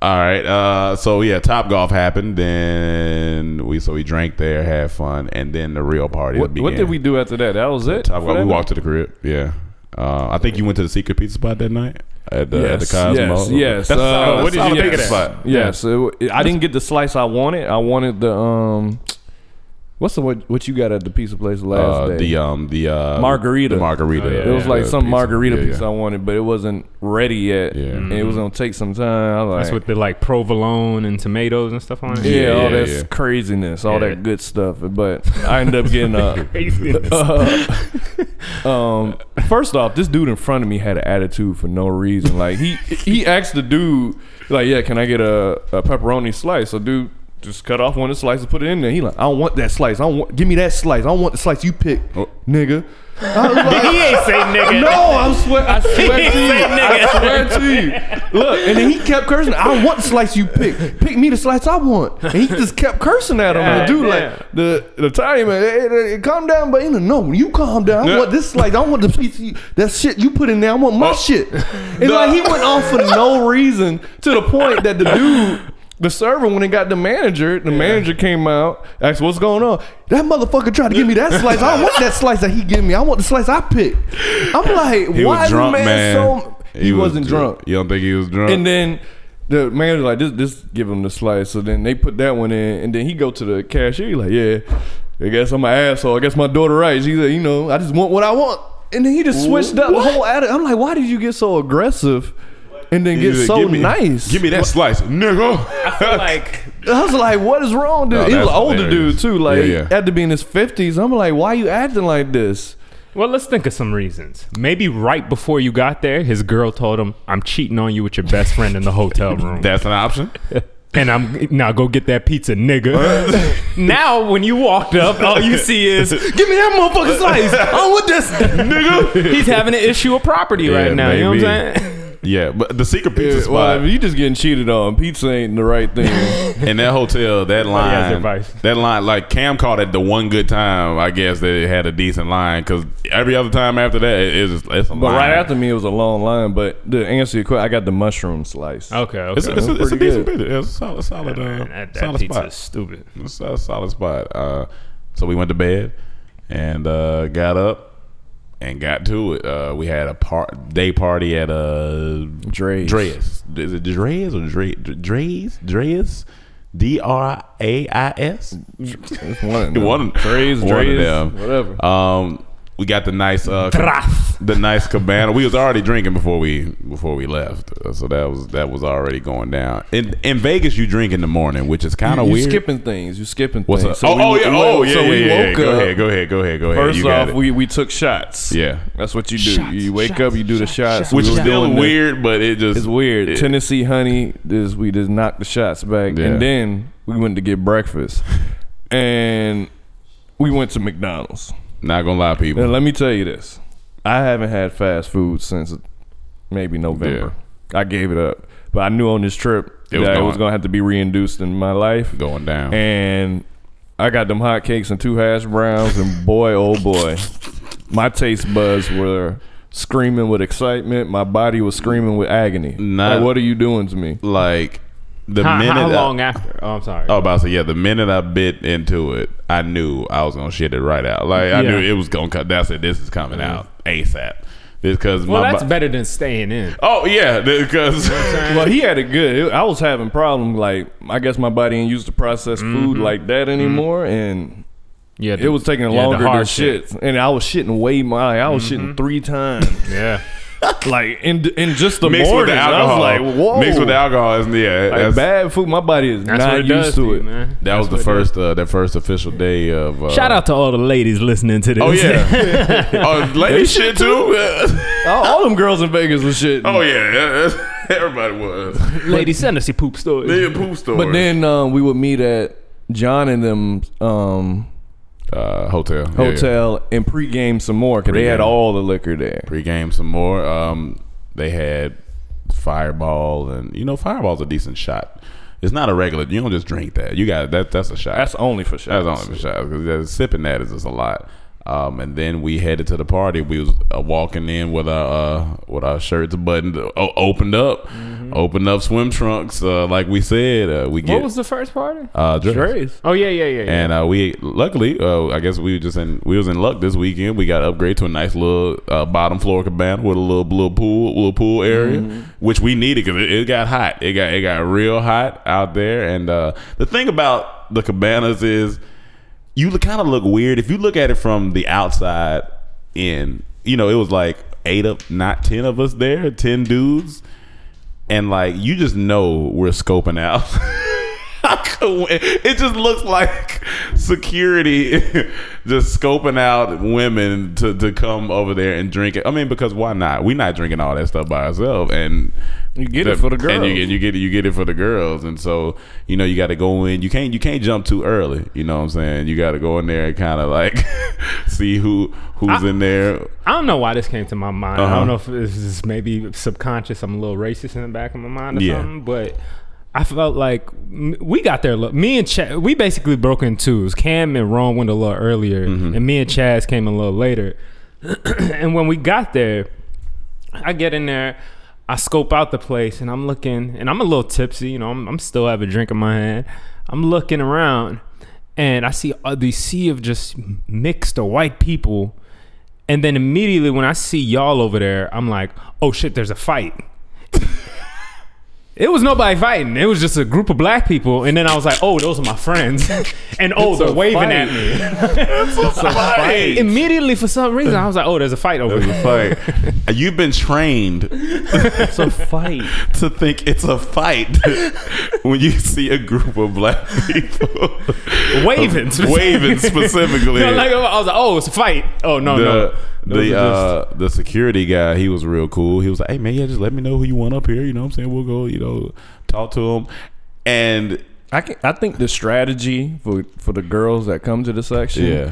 [SPEAKER 1] All right. Uh, so yeah, Top Golf happened. Then we so we drank there, had fun, and then the real party
[SPEAKER 3] What,
[SPEAKER 1] began.
[SPEAKER 3] what did we do after that? That was it.
[SPEAKER 1] Top Golf. We walked to the crib. Yeah. Uh, I think you went to the secret pizza spot that night at the at the
[SPEAKER 3] Yes,
[SPEAKER 1] Cosmo.
[SPEAKER 3] yes, yes.
[SPEAKER 1] That's
[SPEAKER 3] Uh,
[SPEAKER 1] solid.
[SPEAKER 3] what did you
[SPEAKER 1] picking
[SPEAKER 3] get?
[SPEAKER 1] spot.
[SPEAKER 3] Yes, it- I didn't get the slice I wanted. I wanted the um, what's the what, what you got at the pizza place last
[SPEAKER 1] Uh,
[SPEAKER 3] day?
[SPEAKER 1] the um the uh
[SPEAKER 3] Margarita.
[SPEAKER 1] the margarita.
[SPEAKER 2] Oh, yeah.
[SPEAKER 3] it was
[SPEAKER 1] yeah,
[SPEAKER 3] like some
[SPEAKER 1] pizza.
[SPEAKER 3] margarita
[SPEAKER 1] Yeah,
[SPEAKER 3] pizza
[SPEAKER 1] yeah.
[SPEAKER 3] I wanted, but it wasn't ready yet.
[SPEAKER 1] Yeah.
[SPEAKER 3] and it was gonna take some time. I was
[SPEAKER 2] that's
[SPEAKER 3] like,
[SPEAKER 2] with the like provolone and tomatoes and stuff on it.
[SPEAKER 3] yeah,
[SPEAKER 1] Yeah,
[SPEAKER 3] all
[SPEAKER 1] yeah,
[SPEAKER 3] that
[SPEAKER 1] yeah.
[SPEAKER 3] craziness, all
[SPEAKER 2] Yeah.
[SPEAKER 3] that good stuff. But I ended up getting a.
[SPEAKER 2] Craziness.
[SPEAKER 3] um, first off, this dude in front of me had an attitude for no reason. Like he he asked the dude, like, "Yeah, can I get a, a pepperoni slice?" So dude just cut off one of the slices, put it in there. He like, "I don't want that slice. I don't want. Give me that slice. I don't want the slice you pick,
[SPEAKER 1] Oh.
[SPEAKER 3] nigga." Like,
[SPEAKER 2] he ain't say nigga.
[SPEAKER 3] no, I swear, I swear to you, I swear to you. Look, and then he kept cursing. I don't want the slice you pick. Pick me the slice I want. And he just kept cursing at him. The dude,
[SPEAKER 2] damn.
[SPEAKER 3] like the the Italian man, hey, hey, calm down, but you know, no, you calm down. I
[SPEAKER 1] Yeah.
[SPEAKER 3] want this slice. I don't want the piece. You, that shit you put in there. I want my
[SPEAKER 1] Oh.
[SPEAKER 3] shit. And like he went off for no reason to the point that the dude. The server, when it got the manager, the manager came out, asked, "What's going on?" That motherfucker tried to give me that slice. I don't want that slice that he give me. I want the slice I picked. I'm like,
[SPEAKER 1] He
[SPEAKER 3] why is
[SPEAKER 1] drunk,
[SPEAKER 3] the man,
[SPEAKER 1] man.
[SPEAKER 3] so? He,
[SPEAKER 1] was
[SPEAKER 3] wasn't drunk.
[SPEAKER 1] You don't think he was drunk?
[SPEAKER 3] And then the manager like, "This, this, give him the slice." So then they put that one in, and then he go to the cashier. He like, "Yeah, I guess I'm an asshole. I guess my daughter right." She's like, "You know, I just want what I want." And then he just switched up the whole attitude. I'm like, "Why did you get so aggressive?" And then get
[SPEAKER 1] was
[SPEAKER 3] so
[SPEAKER 1] give me,
[SPEAKER 3] nice.
[SPEAKER 1] Give me that slice, nigga.
[SPEAKER 2] I feel like
[SPEAKER 3] I was like, "What is wrong, dude?"
[SPEAKER 1] No,
[SPEAKER 3] he was an older dude too. Like,
[SPEAKER 1] Yeah, yeah.
[SPEAKER 3] had to be in his fifties. I'm like, "Why are you acting like this?"
[SPEAKER 2] Well, let's think of some reasons. Maybe right before you got there, his girl told him, "I'm cheating on you with your best friend in the hotel room."
[SPEAKER 1] That's an option.
[SPEAKER 2] and I'm now go get that pizza, nigga. now, when you walked up, all you see is, "Give me that motherfucking slice." Oh, what this, nigga? He's having an issue of property
[SPEAKER 1] Yeah,
[SPEAKER 2] right now. You know what I'm saying?
[SPEAKER 1] Yeah, but the secret pizza
[SPEAKER 3] Yeah,
[SPEAKER 1] spot
[SPEAKER 3] well, if you just getting cheated on, pizza ain't the right thing.
[SPEAKER 1] in that hotel, that
[SPEAKER 2] has
[SPEAKER 1] line,
[SPEAKER 2] advice.
[SPEAKER 1] that line, like Cam called it the one good time. I guess that it had a decent line because every other time after that, it, it's it's a
[SPEAKER 3] but
[SPEAKER 1] line.
[SPEAKER 3] right after me, it was a long line. But to answer your question, I got the mushroom slice.
[SPEAKER 2] Okay, okay.
[SPEAKER 1] it's, it's, a, it's a decent
[SPEAKER 3] good.
[SPEAKER 1] pizza. It's a solid, solid, uh,
[SPEAKER 2] Man, that, that
[SPEAKER 1] solid
[SPEAKER 2] pizza
[SPEAKER 1] spot.
[SPEAKER 2] is stupid.
[SPEAKER 1] It's a solid spot. Uh, so we went to bed and uh, got up and got to it. Uh, we had a par- day party at a
[SPEAKER 3] Dre's.
[SPEAKER 1] Dre's. Is it Dre's or Dre- Dre's? Dre's? D R A I S?
[SPEAKER 3] One of them.
[SPEAKER 1] One
[SPEAKER 3] Dre's,
[SPEAKER 1] of
[SPEAKER 3] Dre's,
[SPEAKER 1] them.
[SPEAKER 3] whatever.
[SPEAKER 1] Um, we got the nice uh, the nice cabana. We was already drinking before we before we left, Uh, so that was that was already going down. In in Vegas, you drink in the morning, which is kind of
[SPEAKER 3] you
[SPEAKER 1] weird.
[SPEAKER 3] skipping things. You skipping
[SPEAKER 1] What's
[SPEAKER 3] things.
[SPEAKER 1] up? oh,
[SPEAKER 3] we-
[SPEAKER 1] oh yeah,
[SPEAKER 3] we-
[SPEAKER 1] oh yeah,
[SPEAKER 3] so
[SPEAKER 1] yeah,
[SPEAKER 3] we
[SPEAKER 1] yeah, yeah.
[SPEAKER 3] woke
[SPEAKER 1] Go
[SPEAKER 3] up.
[SPEAKER 1] ahead, go ahead, go ahead, go ahead.
[SPEAKER 3] First
[SPEAKER 1] you got
[SPEAKER 3] off,
[SPEAKER 1] it.
[SPEAKER 3] we, we took shots.
[SPEAKER 1] Yeah.
[SPEAKER 3] that's what you do.
[SPEAKER 2] Shots,
[SPEAKER 3] you wake
[SPEAKER 2] shots,
[SPEAKER 3] up, you do the
[SPEAKER 2] shots,
[SPEAKER 3] shots.
[SPEAKER 1] which
[SPEAKER 3] We
[SPEAKER 1] is
[SPEAKER 3] were
[SPEAKER 1] still
[SPEAKER 3] doing the-
[SPEAKER 1] weird, but it just
[SPEAKER 3] It's weird.
[SPEAKER 1] it-
[SPEAKER 3] Tennessee honey. This we just knocked the shots back,
[SPEAKER 1] Yeah.
[SPEAKER 3] and then we went to get breakfast, and we went to McDonald's.
[SPEAKER 1] Not gonna lie, people.
[SPEAKER 3] Now let me tell you this: I haven't had fast food since maybe November. I gave it up, but I knew on this trip
[SPEAKER 1] It was
[SPEAKER 3] that it was gonna have to be reinduced in my life,
[SPEAKER 1] going down.
[SPEAKER 3] and I got them hot cakes and two hash browns, and boy, oh boy, my taste buds were screaming with excitement. My body was screaming with agony.
[SPEAKER 1] Not-
[SPEAKER 3] like, what are you doing to me?
[SPEAKER 1] like the
[SPEAKER 2] How,
[SPEAKER 1] minute
[SPEAKER 2] how
[SPEAKER 1] I-
[SPEAKER 2] long after? Oh, I'm sorry.
[SPEAKER 1] Oh, about to say, yeah. The minute I bit into it, I knew I was gonna shit it right out. Like I
[SPEAKER 2] Yeah.
[SPEAKER 1] knew it was gonna cut. That's it. This is coming out ASAP. Because
[SPEAKER 2] well,
[SPEAKER 1] my
[SPEAKER 2] that's
[SPEAKER 1] bo-
[SPEAKER 2] better than staying in.
[SPEAKER 1] Oh yeah, because
[SPEAKER 3] Well, he had it good. I was having problems. Like, I guess my body ain't used to process food mm-hmm. like that mm-hmm. anymore, and
[SPEAKER 2] Yeah,
[SPEAKER 3] it was taking longer to shit. And I was shitting way more. Like, I was shitting mm-hmm. three times.
[SPEAKER 2] Yeah.
[SPEAKER 3] like in in just the
[SPEAKER 1] mixed with
[SPEAKER 3] morning.
[SPEAKER 1] the
[SPEAKER 3] I
[SPEAKER 1] alcohol.
[SPEAKER 3] was like, whoa.
[SPEAKER 1] Mixed with the alcohol is yeah.
[SPEAKER 3] Like
[SPEAKER 1] that's-
[SPEAKER 3] bad food. My body is
[SPEAKER 2] That's
[SPEAKER 3] not
[SPEAKER 2] what it
[SPEAKER 3] used to
[SPEAKER 2] you,
[SPEAKER 3] it.
[SPEAKER 2] man.
[SPEAKER 1] that was the
[SPEAKER 2] That's what it
[SPEAKER 1] first uh, that first official day of. Uh,
[SPEAKER 2] Shout out to all the ladies listening to this.
[SPEAKER 1] Oh yeah. oh, lady shit too.
[SPEAKER 3] all, all them girls in Vegas was shit.
[SPEAKER 1] oh yeah, everybody was.
[SPEAKER 2] ladies, send us your poop stories.
[SPEAKER 1] They poop store.
[SPEAKER 3] But then um, we would meet at John and them um,
[SPEAKER 1] uh, hotel, Yeah, yeah.
[SPEAKER 3] hotel and pregame some more because they had all the liquor there.
[SPEAKER 1] Pre-game some more. Um, they had Fireball, and you know Fireball's a decent shot. It's not a regular. You don't just drink that. You got that. That's a shot.
[SPEAKER 3] That's only for sure.
[SPEAKER 1] That's only for shots because sipping that is just a lot. Um, and then we headed to the party. We was uh, walking in with our uh, with our shirts buttoned, o- opened up, opened up swim trunks. Uh, like we said, uh, we get
[SPEAKER 2] what was the first party?
[SPEAKER 1] uh, dress.
[SPEAKER 3] Drai's.
[SPEAKER 2] Oh yeah, yeah, yeah. yeah.
[SPEAKER 1] And uh, we luckily, uh, I guess we were just in we was in luck this weekend. We got upgraded to a nice little uh, bottom floor cabana with a little little pool little pool area, which we needed because it, it got hot. It got it got real hot out there. And uh, the thing about the cabanas is you kind of look weird if you look at it from the outside in. You know, it was like eight of not ten of us there, ten dudes, and like you just know we're scoping out. it just looks like security just scoping out women to, to come over there and drink it. I mean, because why not? We're not drinking all that stuff by ourselves, and
[SPEAKER 3] You get it for the girls.
[SPEAKER 1] and you, and you get it, you get it for the girls, and so you know you got to go in. You can't you can't jump too early. You know what I'm saying? You got to go in there and kind of like see who who's in there.
[SPEAKER 2] I don't know why this came to my mind. I
[SPEAKER 1] Uh-huh.
[SPEAKER 2] don't know if this is maybe subconscious. I'm a little racist in the back of my mind or
[SPEAKER 1] Yeah.
[SPEAKER 2] something, but I felt like we got there. Me and Chaz, we basically broke in twos. Cam and Ron went a little earlier,
[SPEAKER 1] Mm-hmm.
[SPEAKER 2] and me and Chaz came a little later. and when we got there, I get in there. I scope out the place and I'm looking, and I'm a little tipsy. You know, I'm, I'm still have a drink in my hand. I'm looking around, and I see uh, the sea of just mixed or white people. And then immediately when I see y'all over there, I'm like, oh shit, there's a fight. It was nobody fighting. It was just a group of black people. And then I was like, oh, those are my friends. And oh, they're waving
[SPEAKER 3] fight.
[SPEAKER 2] at me. Immediately, for some reason, I was like, oh, there's a fight over here.
[SPEAKER 1] Like you've been trained
[SPEAKER 3] It's a fight.
[SPEAKER 1] to think it's a fight when you see a group of black people
[SPEAKER 2] Waving.
[SPEAKER 1] waving specifically.
[SPEAKER 2] like, I was like, oh, it's a fight. Oh, no,
[SPEAKER 1] the
[SPEAKER 2] no.
[SPEAKER 1] The uh, the security guy, he was real cool. He was like, "Hey man, yeah, just let me know who you want up here. You know what I'm saying? We'll go, you know, talk to him." And
[SPEAKER 3] I can, I think the strategy for for the girls that come to the section.
[SPEAKER 1] yeah,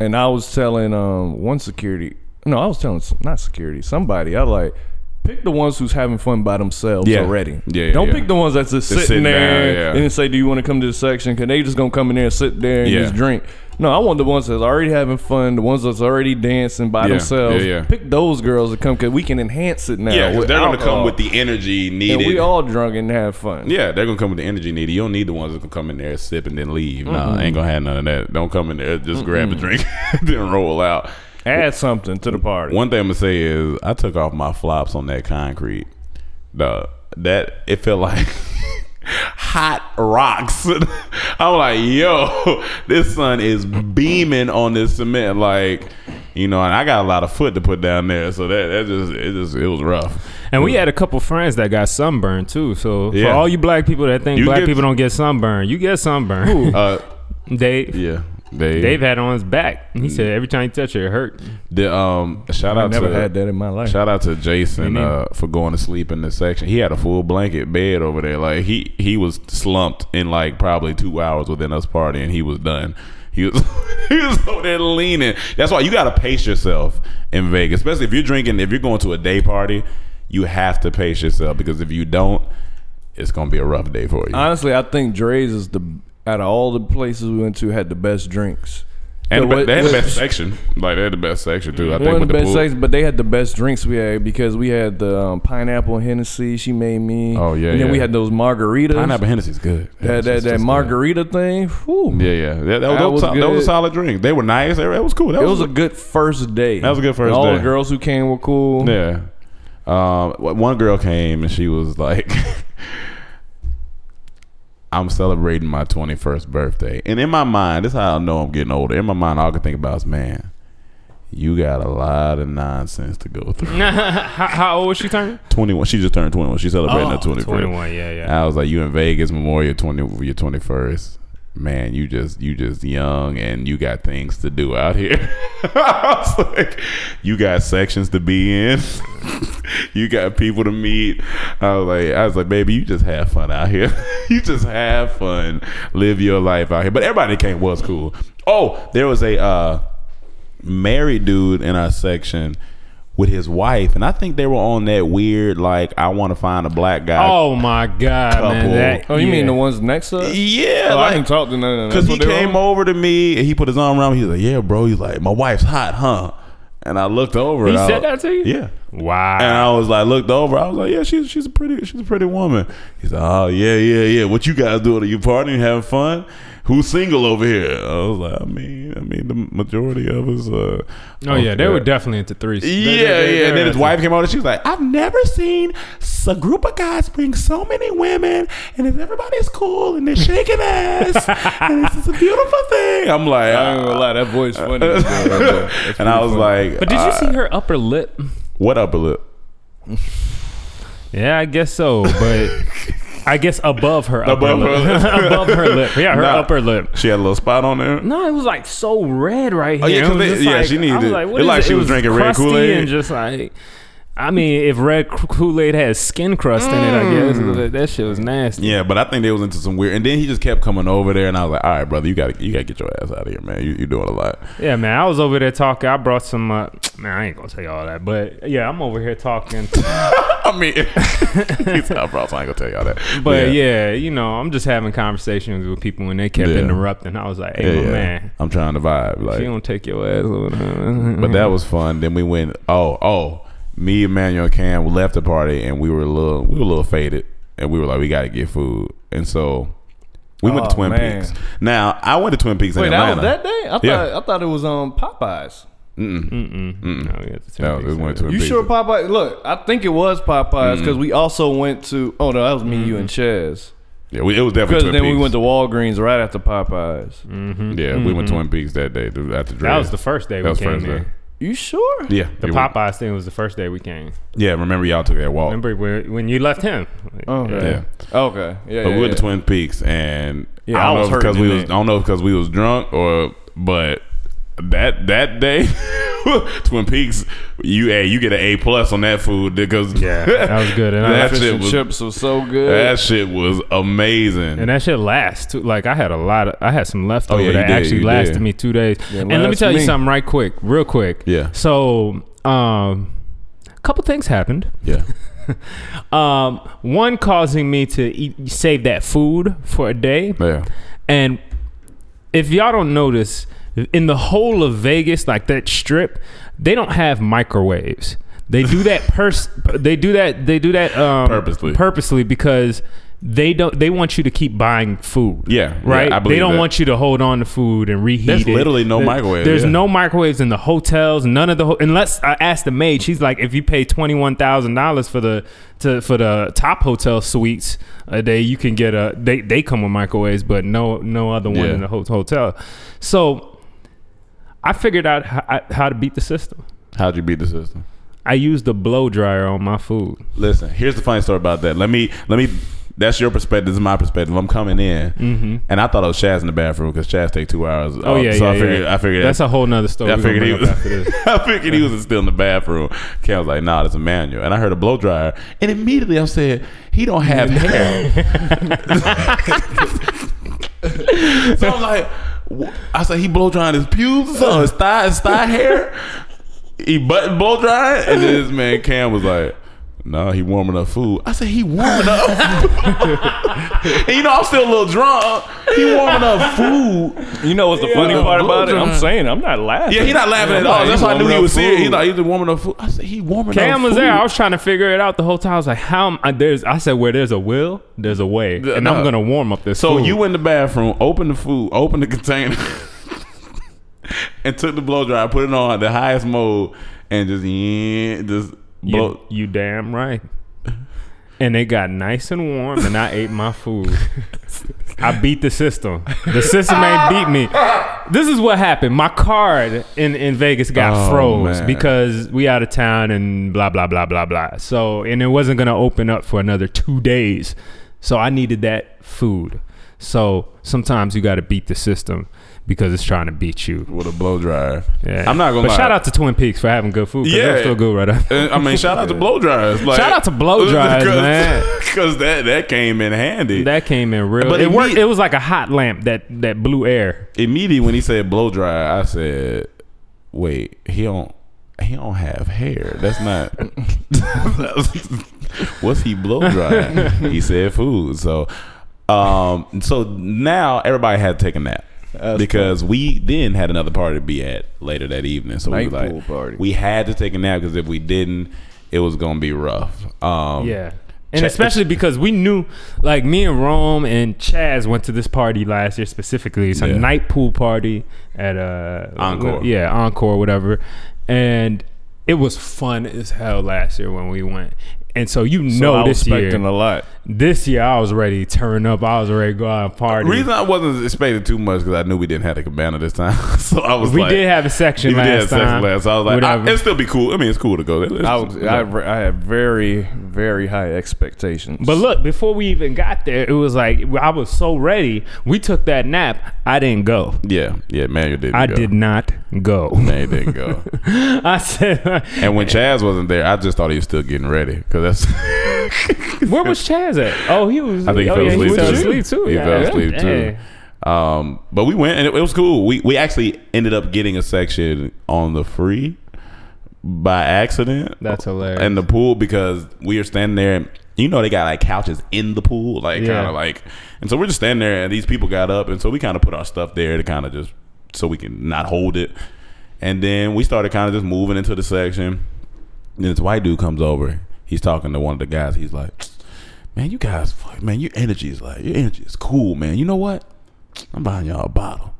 [SPEAKER 3] And I was telling um one security. No, I was telling not security. Somebody. I like. Pick the ones who's having fun by themselves
[SPEAKER 1] Yeah.
[SPEAKER 3] already.
[SPEAKER 1] Yeah, yeah,
[SPEAKER 3] Don't
[SPEAKER 1] yeah.
[SPEAKER 3] pick the ones that's just
[SPEAKER 1] Just
[SPEAKER 3] sitting
[SPEAKER 1] sitting
[SPEAKER 3] there
[SPEAKER 1] yeah.
[SPEAKER 3] and say, "Do you want to come to the section?" Because they just gonna come in there and sit there and
[SPEAKER 1] Yeah.
[SPEAKER 3] just drink. No, I want the ones that's already having fun, the ones that's already dancing by
[SPEAKER 1] Yeah,
[SPEAKER 3] themselves.
[SPEAKER 1] yeah, yeah.
[SPEAKER 3] Pick those girls to come because we can enhance it now.
[SPEAKER 1] Yeah, 'cause
[SPEAKER 3] with
[SPEAKER 1] they're gonna come with the energy needed.
[SPEAKER 3] and we all drunk and have fun.
[SPEAKER 1] Yeah, they're gonna come with the energy needed. You don't need the ones that can come in there, sip, and then leave. Nah, ain't gonna have none of that. Don't come in there, just grab a drink, then roll out.
[SPEAKER 3] Add something to the party.
[SPEAKER 1] One thing I'm gonna say is I took off my flops on that concrete. The that it felt like hot rocks. I'm like, yo, this sun is beaming on this cement. Like, you know, and I got a lot of foot to put down there, so that that just it just it was rough.
[SPEAKER 2] And we had a couple friends that got sunburned too. So
[SPEAKER 1] Yeah.
[SPEAKER 2] for all you black people that think
[SPEAKER 1] You
[SPEAKER 2] black
[SPEAKER 1] get-
[SPEAKER 2] people don't get sunburned, you get sunburned.
[SPEAKER 1] Uh,
[SPEAKER 2] Dave,
[SPEAKER 1] yeah, they
[SPEAKER 2] Dave had it on his back. He said every time he touched it, it hurt.
[SPEAKER 1] the um shout
[SPEAKER 3] I
[SPEAKER 1] out
[SPEAKER 3] never
[SPEAKER 1] to
[SPEAKER 3] had that in my life.
[SPEAKER 1] Shout out to Jason uh, for going to sleep in this section. He had a full blanket bed over there. Like he he was slumped in like probably two hours within us partying. And he was done. He was he was over there leaning. That's why you got to pace yourself in Vegas, especially if you're drinking. If you're going to a day party, you have to pace yourself because if you don't, it's gonna be a rough day for you.
[SPEAKER 3] Honestly, I think Drai's is the out of all the places we went to had the best drinks.
[SPEAKER 1] and the
[SPEAKER 3] what-
[SPEAKER 1] they had the best section. Like they had the best section too. I think with
[SPEAKER 3] the best
[SPEAKER 1] pool.
[SPEAKER 3] sections, but they had the best drinks we had because we had the um, pineapple Hennessy she made me.
[SPEAKER 1] Oh, yeah,
[SPEAKER 3] and then we had those margaritas.
[SPEAKER 1] Pineapple Hennessy's good.
[SPEAKER 3] That that, that
[SPEAKER 1] just good.
[SPEAKER 3] margarita thing. Whew.
[SPEAKER 1] Yeah, yeah. That, that,
[SPEAKER 3] That
[SPEAKER 1] that was,
[SPEAKER 3] was
[SPEAKER 1] that was a solid drink. They were nice. Were- was cool. That
[SPEAKER 3] It was a good first day.
[SPEAKER 1] That was a good first
[SPEAKER 3] And all
[SPEAKER 1] day.
[SPEAKER 3] the girls who came were cool.
[SPEAKER 1] Yeah. Um, one girl came and she was like, I'm celebrating my 21st birthday. And in my mind, this is how I know I'm getting older. In my mind, all I can think about is, man, you got a lot of nonsense to go through.
[SPEAKER 2] how, how old was she turning?
[SPEAKER 1] 21. She just turned 21. She's celebrating her 21st.
[SPEAKER 2] 21, yeah, yeah.
[SPEAKER 1] I was like, you in Vegas, Memorial 20, your 21st. Man, you just you just young and you got things to do out here. I was like, you got sections to be in. you got people to meet. I was like, I was like, baby, you just have fun out here. you just have fun, live your life out here. But everybody came was cool. Oh, there was a uh, married dude in our section with his wife, and I think they were on that weird like I want to find a black guy.
[SPEAKER 2] Oh my god,
[SPEAKER 1] Couple.
[SPEAKER 2] man! That,
[SPEAKER 3] Oh, you mean the ones next to us?
[SPEAKER 1] Yeah,
[SPEAKER 3] Oh, I
[SPEAKER 1] like,
[SPEAKER 3] ain't talked to none of them.
[SPEAKER 1] Cause
[SPEAKER 3] That's
[SPEAKER 1] he came
[SPEAKER 3] on?
[SPEAKER 1] over to me and he put his arm around me. He was like, "Yeah, bro." He's like, "My wife's hot, huh?" And I looked over.
[SPEAKER 2] He
[SPEAKER 1] and I
[SPEAKER 2] said
[SPEAKER 1] was-
[SPEAKER 2] that to you?
[SPEAKER 1] Yeah.
[SPEAKER 2] Wow.
[SPEAKER 1] And I was like, looked over. I was like, "Yeah, she's she's a pretty she's a pretty woman." He's like, "Oh yeah, yeah, yeah. What you guys doing? Are you partying, having fun? Who's single over here?" I was like, "I mean, I mean, the majority of us." Uh,
[SPEAKER 2] oh yeah, they
[SPEAKER 1] okay.
[SPEAKER 2] were definitely into threes.
[SPEAKER 1] Yeah,
[SPEAKER 2] They- they-
[SPEAKER 1] yeah.
[SPEAKER 2] they-
[SPEAKER 1] And then his wife came out and she was like, I've never seen a group of guys bring so many women and if everybody's cool and they're shaking ass and this is a beautiful thing. I'm like,
[SPEAKER 3] I ain't gonna lie, that voice funny. as hell,
[SPEAKER 1] and I was
[SPEAKER 3] funny.
[SPEAKER 1] like,
[SPEAKER 2] But did you
[SPEAKER 1] uh,
[SPEAKER 2] see her upper lip?
[SPEAKER 1] what upper lip?
[SPEAKER 2] Yeah, I guess so. But I guess above her upper
[SPEAKER 1] Above her
[SPEAKER 2] lip.
[SPEAKER 1] lip.
[SPEAKER 2] above her lip. Yeah, her
[SPEAKER 1] Nah.
[SPEAKER 2] upper lip.
[SPEAKER 1] She had a little spot on there.
[SPEAKER 2] No, it was like so red right here.
[SPEAKER 1] Oh, yeah,
[SPEAKER 2] It
[SPEAKER 1] 'cause
[SPEAKER 2] was
[SPEAKER 1] they-
[SPEAKER 2] just
[SPEAKER 1] yeah,
[SPEAKER 2] like-
[SPEAKER 1] she needed
[SPEAKER 2] I was
[SPEAKER 1] it.
[SPEAKER 2] like,
[SPEAKER 1] It
[SPEAKER 2] is
[SPEAKER 1] like she was drinking red
[SPEAKER 2] crusty
[SPEAKER 1] Kool-Aid.
[SPEAKER 2] and just like. I mean, if red Kool Aid has skin crust in it, I guess that, that shit was nasty.
[SPEAKER 1] Yeah, but I think they was into some weird. And then he just kept coming over there, and I was like, "All right, brother, you got to you got to get your ass out of here, man. You you doing a lot."
[SPEAKER 2] Yeah, man, I was over there talking. I brought some. Uh, man, I ain't gonna tell you all that, but yeah, I'm over here talking.
[SPEAKER 1] I mean, he said, "I probably ain't gonna tell y'all that."
[SPEAKER 2] But yeah. you know, I'm just having conversations with people when they kept
[SPEAKER 1] Yeah.
[SPEAKER 2] interrupting. I was like, "Hey,
[SPEAKER 1] Yeah, yeah.
[SPEAKER 2] man,
[SPEAKER 1] I'm trying to vibe. Like,
[SPEAKER 2] you don't take your ass.
[SPEAKER 1] But that was fun. Then we went. Oh, oh. Me, Emmanuel, and Cam left the party, and we were a little, we were a little faded, and we were like, we got to get food, and so we went to
[SPEAKER 3] Oh,
[SPEAKER 1] Twin
[SPEAKER 3] man.
[SPEAKER 1] Peaks. Now I went to Twin Peaks
[SPEAKER 3] Wait,
[SPEAKER 1] in
[SPEAKER 3] that
[SPEAKER 1] Atlanta.
[SPEAKER 3] was that day? I thought
[SPEAKER 1] Yeah.
[SPEAKER 3] I thought it was on Popeyes.
[SPEAKER 2] Mm-mm. No, we had to
[SPEAKER 1] That was, we went to Twin
[SPEAKER 3] You sure Popeyes? Look, I think it was Popeyes because we also went to. Oh no, that was me, you, and Chaz.
[SPEAKER 1] Yeah, we, it was definitely
[SPEAKER 3] Because then
[SPEAKER 1] Peaks.
[SPEAKER 3] we went to Walgreens right after Popeyes. Mm-hmm.
[SPEAKER 1] yeah, we went to Twin Peaks that day to- after.
[SPEAKER 2] That was the first day
[SPEAKER 1] That
[SPEAKER 2] we
[SPEAKER 1] was
[SPEAKER 2] came
[SPEAKER 1] first
[SPEAKER 2] here.
[SPEAKER 1] day.
[SPEAKER 3] You sure?
[SPEAKER 1] Yeah,
[SPEAKER 2] The
[SPEAKER 1] it was-
[SPEAKER 2] Popeyes thing was the first day we came.
[SPEAKER 1] Yeah, remember y'all took that walk.
[SPEAKER 2] Remember when, when you left him?
[SPEAKER 3] Okay.
[SPEAKER 1] Yeah.
[SPEAKER 3] Okay. Yeah.
[SPEAKER 1] But
[SPEAKER 3] yeah,
[SPEAKER 1] we went to
[SPEAKER 3] yeah.
[SPEAKER 1] Twin Peaks, and
[SPEAKER 3] Yeah,
[SPEAKER 1] I
[SPEAKER 3] I
[SPEAKER 1] don't
[SPEAKER 3] was
[SPEAKER 1] know because we was. I don't know because we was drunk or, but that that day, Twin Peaks, you hey, you get an A plus on that food because
[SPEAKER 2] Yeah, that was good. And, I,
[SPEAKER 1] That
[SPEAKER 3] Fish
[SPEAKER 1] shit was-
[SPEAKER 3] chips was so good.
[SPEAKER 1] that shit was amazing.
[SPEAKER 2] and that shit lasts too. Like I had a lot of, I had some leftover
[SPEAKER 1] Oh, yeah,
[SPEAKER 2] that
[SPEAKER 1] did,
[SPEAKER 2] actually lasted
[SPEAKER 1] did.
[SPEAKER 2] me two days.
[SPEAKER 3] Yeah,
[SPEAKER 2] and let me
[SPEAKER 3] lasts
[SPEAKER 2] tell you something right quick, real quick.
[SPEAKER 1] Yeah.
[SPEAKER 2] So, um, a couple things happened.
[SPEAKER 1] Yeah.
[SPEAKER 2] Um, one causing me to eat, save that food for a day,
[SPEAKER 1] Yeah.
[SPEAKER 2] and if y'all don't notice, in the whole of Vegas, like that strip, they don't have microwaves. They do that pers- They do that. They do that um,
[SPEAKER 1] Purposely.
[SPEAKER 2] Purposely because they don't. They want you to keep buying food.
[SPEAKER 1] Yeah,
[SPEAKER 2] right.
[SPEAKER 1] yeah,
[SPEAKER 2] they don't
[SPEAKER 1] that.
[SPEAKER 2] want you to hold on to food and reheat
[SPEAKER 1] There's
[SPEAKER 2] it.
[SPEAKER 1] literally no
[SPEAKER 2] There-
[SPEAKER 1] microwave,
[SPEAKER 2] There's
[SPEAKER 1] yeah.
[SPEAKER 2] no microwaves in the hotels. None of the ho- unless I asked the maid. She's like, if you pay twenty one thousand dollars for the to for the top hotel suites a day, you can get a. They they come with microwaves, but no no other one
[SPEAKER 1] Yeah.
[SPEAKER 2] in the ho- hotel. So I figured out how, how to beat the system.
[SPEAKER 1] How'd you beat the system?
[SPEAKER 2] I used the blow dryer on my food.
[SPEAKER 1] Listen, here's the funny story about that. Let me let me. That's your perspective. This is my perspective. I'm coming in, mm-hmm. and I thought it was Chaz in the bathroom because Chaz take two hours.
[SPEAKER 2] Oh yeah,
[SPEAKER 1] so
[SPEAKER 2] yeah,
[SPEAKER 1] I figured.
[SPEAKER 2] yeah.
[SPEAKER 1] I figured
[SPEAKER 2] that's a whole nother story.
[SPEAKER 1] I figured he was.
[SPEAKER 2] up after this.
[SPEAKER 1] I figured he was still in the bathroom. Cam was like, "Nah, that's Emmanuel." And I heard a blow dryer, and immediately I said, "He don't have hair." so I'm like, I said, "He blow drying his pubes, or his thigh, his thigh hair." He button blow drying, and then this man Cam was like. No, he warming up food. I said he warming up, and you know I'm still a little drunk. He warming up food.
[SPEAKER 3] You know what's the funny part about it? I'm saying I'm not laughing.
[SPEAKER 1] Yeah, he not laughing at all.
[SPEAKER 3] he
[SPEAKER 1] That's why I knew he
[SPEAKER 3] up
[SPEAKER 1] was serious. He
[SPEAKER 3] food.
[SPEAKER 1] thought he warming up food. I said he warming up
[SPEAKER 2] Cam was
[SPEAKER 1] food.
[SPEAKER 2] there. I was trying to figure it out the whole time. I was like, "How?" Am I, there's. I said, "Where there's a will, there's a way," and
[SPEAKER 1] no.
[SPEAKER 2] I'm gonna warm up this.
[SPEAKER 1] So
[SPEAKER 2] food.
[SPEAKER 1] you went in the bathroom, opened the food, opened the container, and took the blow dryer, put it on the highest mode, and just yeah, just blow.
[SPEAKER 2] You, you damn right. And it got nice and warm, and I ate my food. I beat the system. The system ain't beat me. This is what happened. My card in, in Vegas got
[SPEAKER 1] Oh,
[SPEAKER 2] froze
[SPEAKER 1] man.
[SPEAKER 2] because we out of town and blah blah blah blah blah. So and it wasn't gonna open up for another two days. So I needed that food. So sometimes you got to beat the system because it's trying to beat you.
[SPEAKER 1] with a blow dryer.
[SPEAKER 2] Yeah.
[SPEAKER 1] I'm not gonna
[SPEAKER 2] But
[SPEAKER 1] lie.
[SPEAKER 2] shout out to Twin Peaks for having good food. 'cause
[SPEAKER 1] Yeah.
[SPEAKER 2] they're still good right up.
[SPEAKER 1] I mean, shout out to blow dryers. Like,
[SPEAKER 2] Shout out to blow dryers, man.
[SPEAKER 1] Because that that came in handy.
[SPEAKER 2] That came in real.
[SPEAKER 1] But
[SPEAKER 2] But it
[SPEAKER 1] imme-
[SPEAKER 2] worked. It was like a hot lamp that that blew air.
[SPEAKER 1] Immediately when he said blow dryer, I said, "Wait, he don't." He don't have hair. That's not. What's he blow drying? he said food. So, um, so now everybody had to take a nap because we then had another party to be at later that evening. So we
[SPEAKER 3] Night
[SPEAKER 1] was like,
[SPEAKER 3] party.
[SPEAKER 1] we had to take a nap because if we didn't, it was gonna be rough. Um,
[SPEAKER 2] Yeah. And
[SPEAKER 1] Ch-
[SPEAKER 2] especially because we knew, like me and Rome and Chaz went to this party last year specifically. It's a
[SPEAKER 1] Yeah.
[SPEAKER 2] night pool party at uh
[SPEAKER 1] Encore.
[SPEAKER 2] Yeah, Encore, whatever. And it was fun as hell last year when we went. And so you
[SPEAKER 3] So
[SPEAKER 2] know this year,
[SPEAKER 3] a lot.
[SPEAKER 2] This year I was ready to turn up. I was ready to go out and party.
[SPEAKER 1] The reason I wasn't expecting too much because I knew we didn't have a cabana this time. so I was
[SPEAKER 2] we
[SPEAKER 1] like,
[SPEAKER 2] did have a section
[SPEAKER 1] we
[SPEAKER 2] last
[SPEAKER 1] did have sex
[SPEAKER 2] time.
[SPEAKER 1] last. So I was like, I, it'd still be cool. I mean, it's cool to go. there.
[SPEAKER 3] I was I, I had very very high expectations.
[SPEAKER 2] But look, before we even got there, it was like I was so ready. We took that nap. I didn't go.
[SPEAKER 1] yeah, yeah, Manuel didn't.
[SPEAKER 2] I
[SPEAKER 1] go.
[SPEAKER 2] did not go.
[SPEAKER 1] Man, he didn't go.
[SPEAKER 2] I said,
[SPEAKER 1] and when Chaz wasn't there, I just thought he was still getting ready because that's.
[SPEAKER 2] "Where was Chaz at? Oh, he was.
[SPEAKER 1] I think he
[SPEAKER 2] oh,
[SPEAKER 1] fell
[SPEAKER 2] yeah,
[SPEAKER 1] asleep
[SPEAKER 2] He fell
[SPEAKER 1] too.
[SPEAKER 2] asleep too.
[SPEAKER 1] He
[SPEAKER 2] yeah.
[SPEAKER 1] fell asleep
[SPEAKER 2] Hey.
[SPEAKER 1] too. Um, but we went and it, it was cool. We we actually ended up getting a section on the free by accident.
[SPEAKER 2] That's hilarious.
[SPEAKER 1] In the pool because we were standing there and you know they got like couches in the pool, like
[SPEAKER 2] Yeah.
[SPEAKER 1] kind of like, and so we're just standing there and these people got up and so we kind of put our stuff there to kind of just so we can not hold it, and then we started kind of just moving into the section. Then this white dude comes over. He's talking to one of the guys. He's like, "Man, you guys, fuck, man, your energy is like your energy is cool, man. You know what? I'm buying y'all a bottle."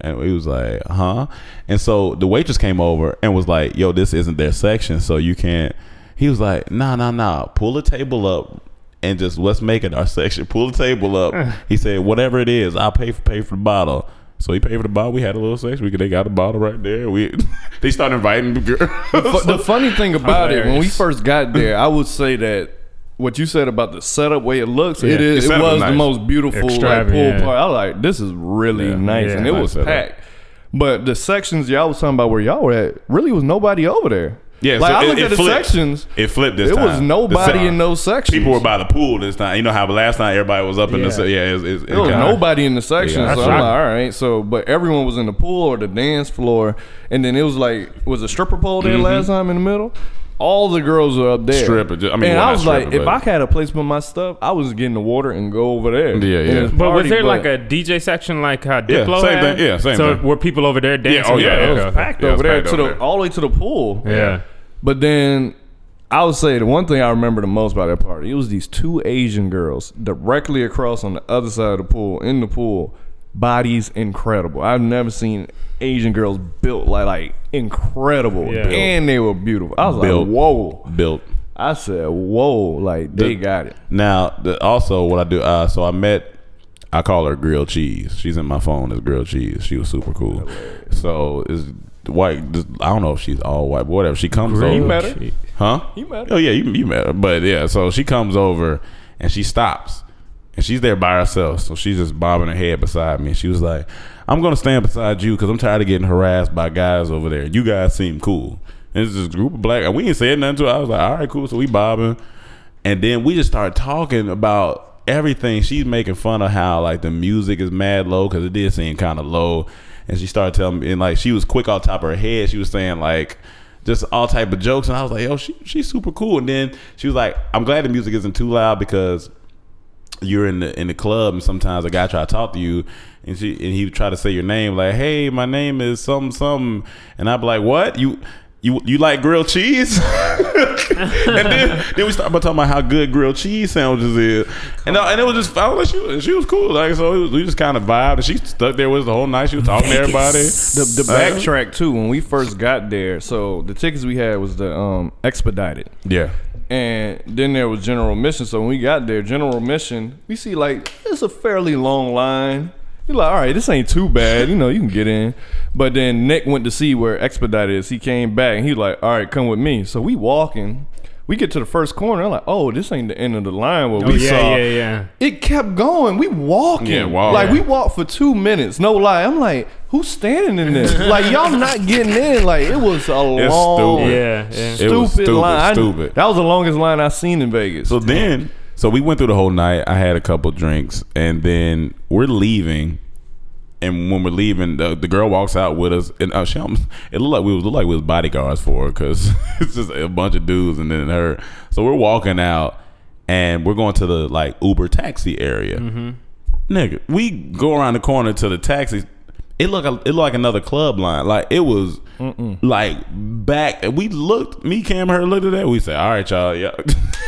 [SPEAKER 1] And he was like, "Huh?" And so the waitress came over and was like, "Yo, this isn't their section, so you can't." He was like, "Nah, nah, nah. Pull the table up and just let's make it our section. Pull the table up." he said, "Whatever it is, I'll pay for pay for the bottle." So he paid for the bottle. We had a little section. We could, they got a bottle right there. We they started inviting the girls.
[SPEAKER 3] The funny thing about it, when we first got there, I would say that what you said about the setup, way it looks, it
[SPEAKER 2] Yeah.
[SPEAKER 3] is.
[SPEAKER 1] The
[SPEAKER 3] It was
[SPEAKER 1] was
[SPEAKER 3] the most beautiful like, pool party. I was like, this is really
[SPEAKER 1] Yeah.
[SPEAKER 3] nice,
[SPEAKER 2] Yeah.
[SPEAKER 3] and it
[SPEAKER 1] Nice
[SPEAKER 3] was
[SPEAKER 1] setup.
[SPEAKER 3] packed. But the sections y'all was talking about where y'all were at, really was nobody over there.
[SPEAKER 1] Yeah,
[SPEAKER 3] like
[SPEAKER 1] so
[SPEAKER 3] I looked
[SPEAKER 1] it
[SPEAKER 3] at the
[SPEAKER 1] flipped.
[SPEAKER 3] sections.
[SPEAKER 1] It flipped this
[SPEAKER 3] It
[SPEAKER 1] time.
[SPEAKER 3] was nobody
[SPEAKER 1] The
[SPEAKER 3] in those sections.
[SPEAKER 1] People were by the pool this time. You know how last night everybody was up in the
[SPEAKER 2] Yeah.
[SPEAKER 1] se- yeah. It's, it's,
[SPEAKER 3] There was nobody in the section,
[SPEAKER 1] Yeah,
[SPEAKER 3] so I'm
[SPEAKER 2] right.
[SPEAKER 3] like, all right. So, but everyone was in the pool or the dance floor, and then it was like, was a stripper pole there
[SPEAKER 1] Mm-hmm.
[SPEAKER 3] last time in the middle? All the girls are up there.
[SPEAKER 1] Stripper, ju- I mean,
[SPEAKER 3] and I was like, if I had a place to put my stuff, I was getting the water and go over there.
[SPEAKER 1] Yeah, yeah.
[SPEAKER 3] it's
[SPEAKER 2] But was
[SPEAKER 3] party,
[SPEAKER 2] there like a DJ section like uh, how
[SPEAKER 1] Yeah, same
[SPEAKER 2] had?
[SPEAKER 1] thing. Yeah, same thing.
[SPEAKER 2] so
[SPEAKER 1] thing.
[SPEAKER 2] were people over there oh, dancing?
[SPEAKER 1] Yeah, oh, yeah,
[SPEAKER 2] Okay,
[SPEAKER 1] it was
[SPEAKER 3] packed
[SPEAKER 1] Yeah, it was
[SPEAKER 3] over there
[SPEAKER 1] packed
[SPEAKER 3] to
[SPEAKER 1] over
[SPEAKER 3] the
[SPEAKER 1] there.
[SPEAKER 3] all the way to the pool.
[SPEAKER 2] Yeah.
[SPEAKER 3] But then I would say the one thing I remember the most about that party, it was these two Asian girls directly across on the other side of the pool, in the pool. Bodies incredible. I've never seen Asian girls built like like incredible.
[SPEAKER 2] Yeah.
[SPEAKER 3] And they were beautiful. I was
[SPEAKER 1] Built.
[SPEAKER 3] like, whoa.
[SPEAKER 1] Built.
[SPEAKER 3] I said, whoa, like they
[SPEAKER 1] The-
[SPEAKER 3] got it.
[SPEAKER 1] Now, the, also what I do, uh, so I met, I call her grilled cheese. She's in my phone as grilled cheese. She was super cool. So is white. just- I don't know if she's all white, but whatever. She comes over,
[SPEAKER 3] met her?
[SPEAKER 1] huh?
[SPEAKER 3] You met her?
[SPEAKER 1] Oh yeah, you, you met her. But yeah, so she comes over and she stops, and she's there by herself. So she's just bobbing her head beside me. She was like, "I'm gonna stand beside you because I'm tired of getting harassed by guys over there. You guys seem cool." And it's this group of black, we ain't saying nothing to her. I was like, "All right, cool." So we bobbing, and then we just started talking about everything. She's making fun of how like the music is mad low because it did seem kind of low. And she started telling me, and like she was quick off top of her head. She was saying like just all type of jokes, and I was like, "Yo, she she's super cool." And then she was like, "I'm glad the music isn't too loud because." You're in the in the club, and sometimes a guy try to talk to you, and she and he would try to say your name, like, "Hey, my name is some some," and I'd be like, "What you you you like grilled cheese?" and then, then we started talking about how good grilled cheese sandwiches is, and uh, and it was just I was like, she was, she was cool, like so was, we just kind of vibed, and she stuck there with us the whole night. She was talking to everybody.
[SPEAKER 3] The, the backtrack too, when we first got there, so the tickets we had was the um expedited.
[SPEAKER 1] Yeah,
[SPEAKER 3] And then there was general mission. So when we got there, general mission, we see like it's a fairly long line. You're like, all right, this ain't too bad. You know, you can get in. But then Nick went to see where Expedite is. He came back and he like, all right, come with me. So we walking. We get to the first corner. I'm like, oh, this ain't the end of the line. What
[SPEAKER 2] Oh
[SPEAKER 3] we
[SPEAKER 2] yeah,
[SPEAKER 3] saw.
[SPEAKER 2] yeah, yeah. Yeah.
[SPEAKER 3] It kept going. We walking.
[SPEAKER 1] Yeah, walking.
[SPEAKER 3] Like we walked for two minutes. No lie. I'm like, who's standing in this? like y'all not getting in. Like it was a
[SPEAKER 1] It's
[SPEAKER 3] long,
[SPEAKER 1] stupid.
[SPEAKER 2] Yeah, yeah.
[SPEAKER 1] It
[SPEAKER 3] stupid,
[SPEAKER 1] was stupid,
[SPEAKER 3] line. I-
[SPEAKER 1] stupid.
[SPEAKER 3] that was the longest line I seen in Vegas.
[SPEAKER 1] So then, so we went through the whole night. I had a couple drinks, and then we're leaving. And when we're leaving, the, the girl walks out with us, and uh, she almost, it looked like we was looked like we was bodyguards for her because it's just a bunch of dudes and then her. So we're walking out, and we're going to the like Uber taxi area. Nigga, we go around the corner to the taxi. It looked it looked like another club line. Like it was like back. We looked. Me, Cam, her looked at that. We said, "All right, y'all, y'all,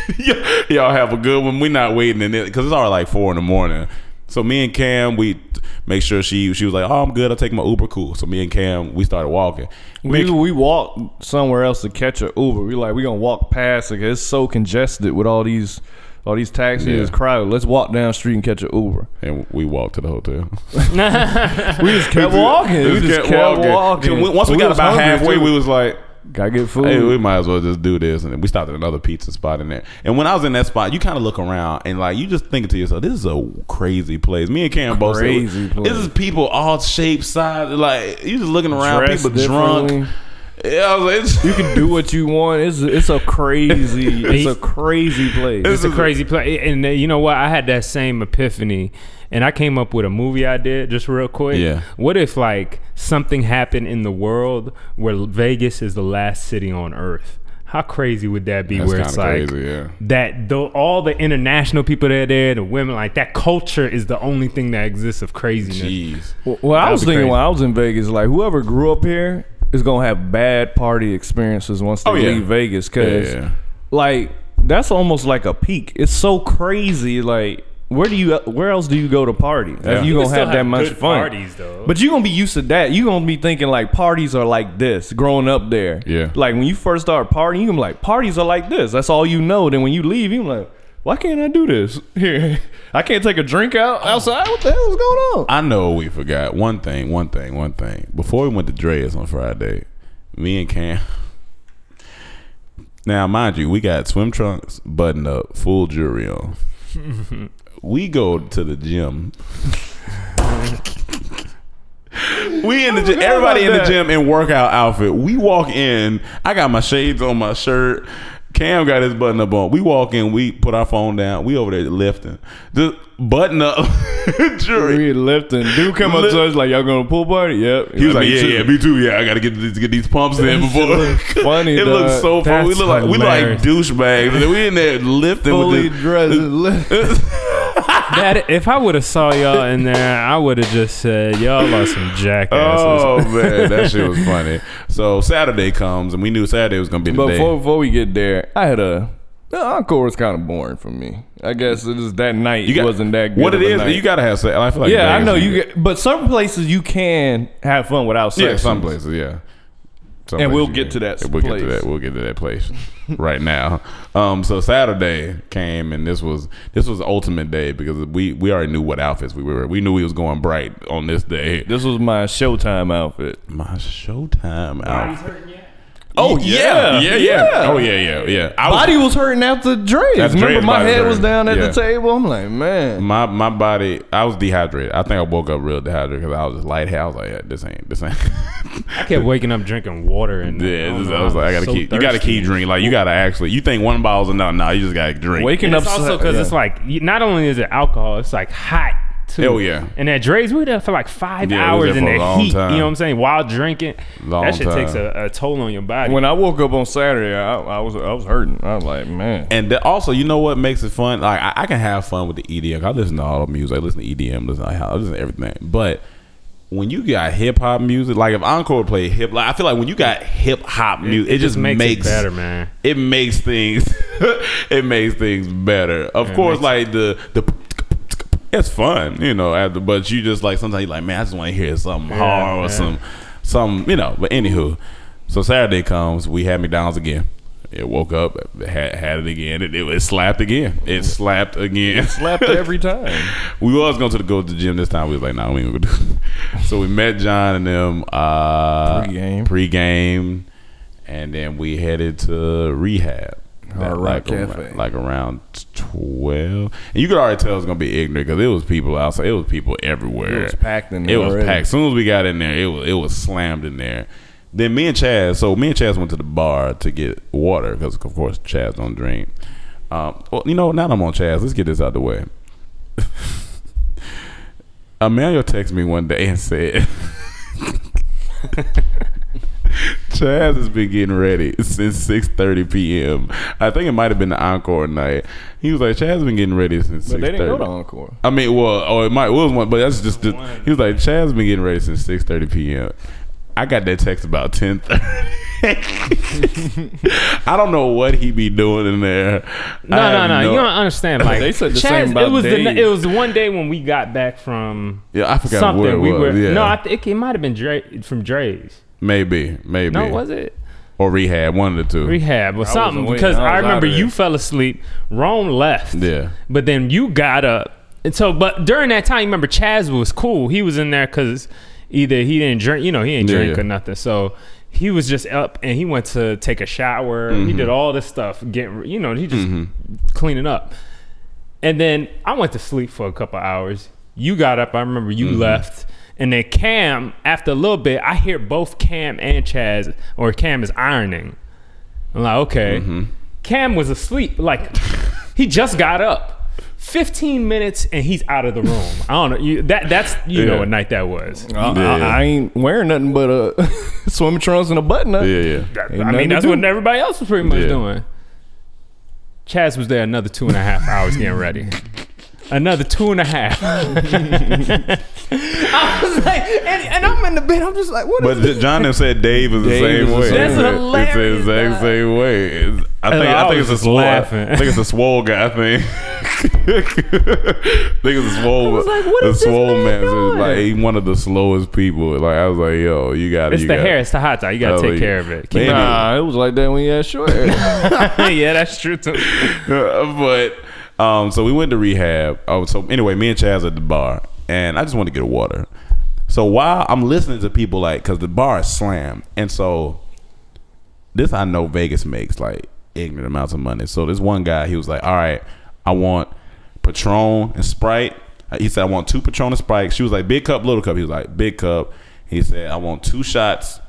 [SPEAKER 1] y'all have a good one." We not waiting in it because it's already like four in the morning. So me and Cam, we make sure she she was like, "Oh, I'm good. I'll take my Uber." Cool. So me and Cam, we started walking.
[SPEAKER 3] we we walked somewhere else to catch a Uber. We like we gonna walk past it 'cause it's so congested with all these all these taxis.
[SPEAKER 1] Yeah.
[SPEAKER 3] It's crowded. Let's walk down the street and catch an Uber.
[SPEAKER 1] and we walked to the hotel.
[SPEAKER 3] We just kept walking. We just kept walking.
[SPEAKER 1] Can we- Once we, got about halfway,
[SPEAKER 3] too.
[SPEAKER 1] we was like,
[SPEAKER 3] gotta get food.
[SPEAKER 1] Hey, we might as well just do this, and then we stopped at another pizza spot in there. And when I was in that spot, you kind of look around and like you just thinking to yourself, "This is a crazy place." Me and Cam both said,
[SPEAKER 3] Crazy place.
[SPEAKER 1] This is people all shapes, size. Like you just looking around,
[SPEAKER 3] Dressed
[SPEAKER 1] people drunk.
[SPEAKER 3] Differently.
[SPEAKER 1] Yeah, I was like, it's,
[SPEAKER 3] You can do what you want. It's it's a crazy it's a crazy place.
[SPEAKER 2] It's a crazy place. and you know what? I had that same epiphany, and I came up with a movie idea just real quick.
[SPEAKER 1] Yeah.
[SPEAKER 2] What if like something happened in the world where Vegas is the last city on Earth? How crazy would that be?
[SPEAKER 1] That's
[SPEAKER 2] where it's like
[SPEAKER 1] crazy, yeah.
[SPEAKER 2] that though all the international people that are there, the women, like that culture is the only thing that exists of craziness.
[SPEAKER 1] jeez.
[SPEAKER 3] Well, well, I was thinking
[SPEAKER 2] crazy.
[SPEAKER 3] when I was in Vegas, like whoever grew up here is gonna have bad party experiences once they
[SPEAKER 1] Oh, yeah.
[SPEAKER 3] leave Vegas, because
[SPEAKER 1] Yeah.
[SPEAKER 3] like that's almost like a peak. It's so crazy. Like where do you where else do you go to party? If
[SPEAKER 1] Yeah.
[SPEAKER 3] you
[SPEAKER 2] You
[SPEAKER 3] gonna
[SPEAKER 2] can still
[SPEAKER 3] have that much fun.
[SPEAKER 2] parties, though.
[SPEAKER 3] But you gonna be used to that. You gonna be thinking like parties are like this. Growing up there,
[SPEAKER 1] Yeah.
[SPEAKER 3] Like when you first start partying, you gonna be like parties are like this. That's all you know. Then when you leave, you like. Why can't I do this here? I can't take a drink out oh. outside. What the hell is going on?
[SPEAKER 1] I know we forgot one thing, one thing, one thing. Before we went to Drai's on Friday, me and Cam. Now, mind you, we got swim trunks, button up, full jewelry on. we go to the gym. we in the gym. Everybody in the gym in workout outfit. We walk in. I got my shades on my shirt. Cam got his button up on. We walk in, we put our phone down. We over there lifting. The button up. Jury.
[SPEAKER 3] We lifting. Dude come up to us like, y'all going to pool party? Yep.
[SPEAKER 1] He was like, yeah,
[SPEAKER 3] too.
[SPEAKER 1] yeah, me too. Yeah, I gotta get these, get these pumps in before.
[SPEAKER 3] funny,
[SPEAKER 1] it looks so funny. We look like we look like
[SPEAKER 2] hilarious.
[SPEAKER 1] douchebags. We in there lifting
[SPEAKER 3] Fully
[SPEAKER 1] with
[SPEAKER 3] dressed.
[SPEAKER 1] this.
[SPEAKER 2] That, if I would have saw y'all in there, I would have just said y'all are some jackasses.
[SPEAKER 1] Oh man, that shit was funny. So Saturday comes, and we knew Saturday was gonna be the
[SPEAKER 3] But
[SPEAKER 1] day.
[SPEAKER 3] before, before we get there, I had a the encore was kind of boring for me. I guess it is that night
[SPEAKER 1] you got,
[SPEAKER 3] wasn't that good.
[SPEAKER 1] What
[SPEAKER 3] of
[SPEAKER 1] it
[SPEAKER 3] a
[SPEAKER 1] is,
[SPEAKER 3] night.
[SPEAKER 1] you gotta have sex. I feel like
[SPEAKER 3] yeah, I know you get, but some places you can have fun without sex.
[SPEAKER 1] Yeah, some places, yeah. Some
[SPEAKER 3] And
[SPEAKER 1] places
[SPEAKER 3] we'll get
[SPEAKER 1] can.
[SPEAKER 3] to that
[SPEAKER 1] We'll get to that. We'll get to that place right now. Um, so Saturday came, and this was this was the ultimate day because we we already knew what outfits we were. We knew we was going bright on this day.
[SPEAKER 3] This was my Showtime outfit.
[SPEAKER 1] My Showtime outfit.
[SPEAKER 3] Oh
[SPEAKER 1] yeah, yeah, yeah. Oh yeah, yeah, yeah. I
[SPEAKER 3] Body was hurting after Drai's.
[SPEAKER 1] After
[SPEAKER 3] Remember,
[SPEAKER 1] Drai's
[SPEAKER 3] my
[SPEAKER 1] body was
[SPEAKER 3] head was down at
[SPEAKER 1] Yeah.
[SPEAKER 3] the table. I'm like, man.
[SPEAKER 1] my my body. I was dehydrated. I think I woke up real dehydrated because I was just lightheaded. I was like, yeah, this ain't this ain't.
[SPEAKER 2] I kept waking up drinking water and
[SPEAKER 1] Yeah,
[SPEAKER 2] don't
[SPEAKER 1] this-
[SPEAKER 2] know,
[SPEAKER 1] I was like, I gotta
[SPEAKER 2] so
[SPEAKER 1] keep. You gotta keep drinking. Like you gotta actually. You think one bottle's enough? No, you just gotta drink.
[SPEAKER 3] Waking
[SPEAKER 2] And
[SPEAKER 3] up
[SPEAKER 2] it's also because
[SPEAKER 3] yeah.
[SPEAKER 2] it's like not only is it alcohol, it's like hot too.
[SPEAKER 1] Oh, yeah.
[SPEAKER 2] And at Drai's, we were there for like five
[SPEAKER 1] Yeah,
[SPEAKER 2] hours in
[SPEAKER 1] for
[SPEAKER 2] the heat.
[SPEAKER 1] time.
[SPEAKER 2] You know what I'm saying? While drinking,
[SPEAKER 1] Long
[SPEAKER 2] that shit takes a, a toll on your body.
[SPEAKER 3] when I woke up on Saturday, I, I was I was hurting. I was like, man.
[SPEAKER 1] And the, also, you know what makes it fun? Like I, I can have fun with the EDM. I listen to all the music. I listen to EDM. Listen, I listen to everything. But when you got hip hop music, like if Encore play hip, like I feel like when you got hip hop music, it, just makes,
[SPEAKER 2] it better, man.
[SPEAKER 1] It makes things. it makes things better. Of
[SPEAKER 2] it
[SPEAKER 1] course,
[SPEAKER 2] makes-
[SPEAKER 1] like the the. It's fun, you know. After, but you just like sometimes you like, man, I just want to hear something hard or
[SPEAKER 2] yeah.
[SPEAKER 1] some, some, you know. But anywho, so Saturday comes, we had McDonald's again. It woke up, had, had it again. It, it, slapped again. It slapped again.
[SPEAKER 3] It Slapped every time.
[SPEAKER 1] we was going to the go to the gym this time. We was like, nah, we ain't gonna do. It. So we met John and them uh,
[SPEAKER 3] Pre-game.
[SPEAKER 1] pre-game, and then we headed to rehab.
[SPEAKER 3] Hard Rock
[SPEAKER 1] like,
[SPEAKER 3] Cafe.
[SPEAKER 1] Around, like around twelve, and you could already tell it was gonna be ignorant because it was people outside. It was people everywhere.
[SPEAKER 3] It was packed in there.
[SPEAKER 1] It was
[SPEAKER 3] already.
[SPEAKER 1] packed. As soon as we got in there, it was it was slammed in there. Then me and Chaz, so me and Chaz went to the bar to get water because of course Chaz don't drink. Um, well, you know, now I'm on Chaz, let's get this out of the way. Emmanuel texted me one day and said, Chaz has been getting ready since 6:30 p.m. I think it might have been the encore night. He was like, Chaz has been getting ready since
[SPEAKER 3] But
[SPEAKER 1] 6:30.
[SPEAKER 3] they didn't go to Encore.
[SPEAKER 1] I mean, well, oh, it might it was one, but that's just, just he was like, Chaz's been getting ready since six thirty p.m. I got that text about ten thirty. I don't know what he be doing in there.
[SPEAKER 2] No,
[SPEAKER 1] I
[SPEAKER 2] no, no, You don't understand. Like
[SPEAKER 3] They said the
[SPEAKER 2] Chaz,
[SPEAKER 3] same about
[SPEAKER 2] it was the it was the one day when we got back from
[SPEAKER 1] Yeah, I forgot
[SPEAKER 2] something.
[SPEAKER 1] where it
[SPEAKER 2] we
[SPEAKER 1] was.
[SPEAKER 2] were
[SPEAKER 1] yeah,
[SPEAKER 2] no, I think it might have been Dre from Drai's.
[SPEAKER 1] Maybe, maybe.
[SPEAKER 2] No, was it
[SPEAKER 1] or rehab? One of the two.
[SPEAKER 2] rehab or something? Because
[SPEAKER 3] I
[SPEAKER 2] I, remember you fell asleep. Rome left.
[SPEAKER 1] Yeah.
[SPEAKER 2] But then you got up. And so, but during that time, you remember Chaz was cool. He was in there because either he didn't drink, you know, he didn't
[SPEAKER 1] Yeah,
[SPEAKER 2] drink
[SPEAKER 1] yeah.
[SPEAKER 2] or nothing. So he was just up and he went to take a shower.
[SPEAKER 1] Mm-hmm.
[SPEAKER 2] He did all this stuff, getting, you know, he just cleaning up. And then I went to sleep for a couple hours. You got up. I remember you
[SPEAKER 1] Mm-hmm.
[SPEAKER 2] left. And then Cam, after a little bit, I hear both Cam and Chaz, or Cam is ironing. I'm like, okay.
[SPEAKER 1] Mm-hmm.
[SPEAKER 2] Cam was asleep. Like, he just got up. 15 minutes and he's out of the room. I don't know. You, that that's you know what night that was.
[SPEAKER 3] I,
[SPEAKER 1] Yeah.
[SPEAKER 3] I, I ain't wearing nothing but a swimming trunks and a button up.
[SPEAKER 1] Yeah, yeah.
[SPEAKER 2] That-
[SPEAKER 3] Ain't
[SPEAKER 2] I
[SPEAKER 3] nothing
[SPEAKER 2] mean, that's what everybody else was pretty much
[SPEAKER 1] Yeah.
[SPEAKER 2] doing. Chaz was there another two and a half hours getting ready. Another two and a half. I was like, and, and I'm in the bed. I'm just like, what is
[SPEAKER 1] But J- John them said Dave is the
[SPEAKER 3] Dave
[SPEAKER 1] same
[SPEAKER 3] is the
[SPEAKER 1] way.
[SPEAKER 3] same
[SPEAKER 2] That's
[SPEAKER 3] way.
[SPEAKER 2] hilarious,
[SPEAKER 1] It's the exact same way. It's- I think
[SPEAKER 2] I
[SPEAKER 1] I, think it's a
[SPEAKER 2] just
[SPEAKER 1] swole.
[SPEAKER 2] laughing.
[SPEAKER 1] I think it's a swole guy thing. I think it's a swole.
[SPEAKER 2] was like, what
[SPEAKER 1] a
[SPEAKER 2] is this
[SPEAKER 1] swole
[SPEAKER 2] man
[SPEAKER 1] man.
[SPEAKER 2] doing?
[SPEAKER 1] Like he one of the slowest people. Like I was like, yo, you got it.
[SPEAKER 2] It's
[SPEAKER 1] you
[SPEAKER 2] the
[SPEAKER 1] got
[SPEAKER 2] hair. It's the hot dog. You gotta
[SPEAKER 1] Oh,
[SPEAKER 2] take
[SPEAKER 1] yeah.
[SPEAKER 2] care of it. Keep
[SPEAKER 1] Man.
[SPEAKER 3] Nah, it was like that when you had short hair.
[SPEAKER 2] yeah, that's true too.
[SPEAKER 1] but um, so we went to rehab. Oh, so anyway, me and Chaz at the bar, and I just wanted to get a water. So while I'm listening to people like, cause the bar is slammed, and so this I know Vegas makes like ignorant amounts of money. So this one guy, he was like, "All right, I want Patron and Sprite." He said, "I want two Patron and Sprite." She was like, "Big cup, little cup." He was like, "Big cup." He said, "I want two shots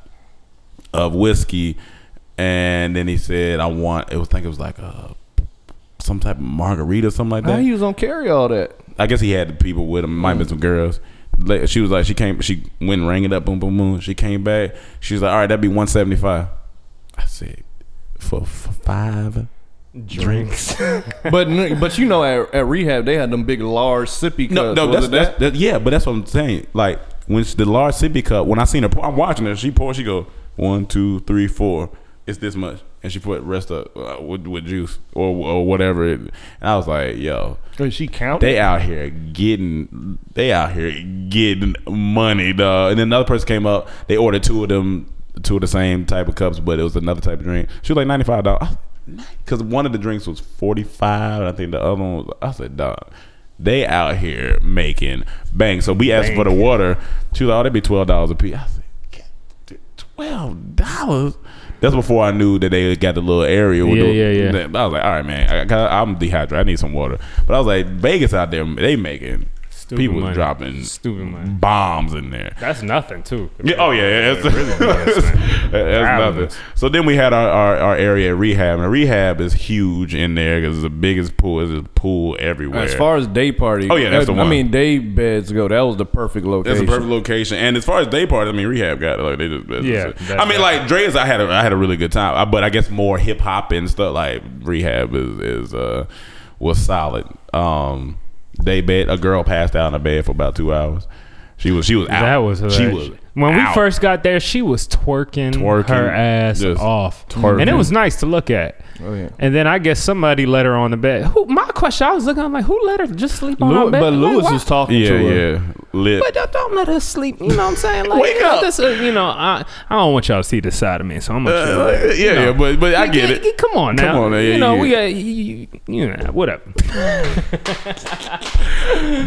[SPEAKER 1] of whiskey and then he said, "I want." It was I think it was like a some type of margarita, or something like
[SPEAKER 3] How
[SPEAKER 1] that.
[SPEAKER 3] he was gonna carry all that?
[SPEAKER 1] I guess he had the people with him. Might have been mm. some girls. She was like, she came, she went and rang it up, boom, boom, boom. She came back. She was like, all right, that'd be one seventy five. I said, for, for five drinks.
[SPEAKER 3] But but you know at, at rehab they had them big large sippy cups.
[SPEAKER 1] no, no, that's,
[SPEAKER 3] it
[SPEAKER 1] that's that, yeah, but that's what I'm saying. Like when she- the large sippy cup, when I seen her, pour, I'm watching her. She pour, she go one, two, three, four. It's this much, and she put rest up uh, with, with juice or or whatever. It, and I was like, yo.
[SPEAKER 3] She count?
[SPEAKER 1] They out here getting, they out here getting money, dog. And then another person came up. They ordered two of them, two of the same type of cups, but it was another type of drink. She was like ninety five dollars, because one of the drinks was forty five, and I think the other one was. I said, dog. They out here making bang. So we asked for the water. She was like, oh, that'd be twelve dollars a piece. I said, "God, twelve dollars. That's before I knew that they got the little area. with
[SPEAKER 2] Yeah,
[SPEAKER 1] the-
[SPEAKER 2] yeah, yeah.
[SPEAKER 1] I was like, all right, man. I, I'm dehydrated. I need some water. But I was like, Vegas out there, they making
[SPEAKER 2] Stupid
[SPEAKER 1] people
[SPEAKER 2] money.
[SPEAKER 1] dropping
[SPEAKER 2] Stupid money.
[SPEAKER 1] bombs in there.
[SPEAKER 2] That's nothing too.
[SPEAKER 1] Yeah, oh yeah, yeah,
[SPEAKER 2] Really is, man.
[SPEAKER 1] that's nothing. So then we had our, our, our area at rehab, and rehab is huge in there because it's the biggest pool. There's a pool everywhere.
[SPEAKER 3] As far as day party,
[SPEAKER 1] Oh, yeah, that's the one.
[SPEAKER 3] I mean day beds go. That was the perfect location.
[SPEAKER 1] That's
[SPEAKER 3] location.
[SPEAKER 1] a perfect location. And as far as day parties, I mean, rehab got it. Like they just,
[SPEAKER 2] Yeah,
[SPEAKER 1] I mean, like Drai's, I had a, I had a really good time. I- But I guess more hip hop and stuff. Like rehab is is uh was solid. Um, they bed a girl passed out in a bed for about two hours. She was she was out.
[SPEAKER 2] That was
[SPEAKER 1] she was
[SPEAKER 2] when we first got there, she was twerking,
[SPEAKER 1] Twerking,
[SPEAKER 2] her ass off,
[SPEAKER 1] twerking.
[SPEAKER 2] and it was nice to look at.
[SPEAKER 3] Oh, yeah.
[SPEAKER 2] And then I guess somebody let her on the bed. Who? My question, I was looking, I'm like, who let her just sleep on
[SPEAKER 3] Lew-
[SPEAKER 2] her bed?
[SPEAKER 3] but
[SPEAKER 2] Like,
[SPEAKER 3] Lewis
[SPEAKER 2] why-
[SPEAKER 3] was talking
[SPEAKER 1] yeah
[SPEAKER 3] to her.
[SPEAKER 1] yeah lit.
[SPEAKER 2] But don't, don't let her sleep. You know what I'm saying? Like,
[SPEAKER 1] Wake
[SPEAKER 2] you know,
[SPEAKER 1] up.
[SPEAKER 2] This, uh, you know, I, I don't want y'all to see this side of me, so I'm gonna.
[SPEAKER 1] Uh,
[SPEAKER 2] chill.
[SPEAKER 1] yeah, yeah, but but I get it.
[SPEAKER 2] Come on now.
[SPEAKER 1] Come on now, yeah,
[SPEAKER 2] you know,
[SPEAKER 1] you-
[SPEAKER 2] we got you, you, you know, whatever.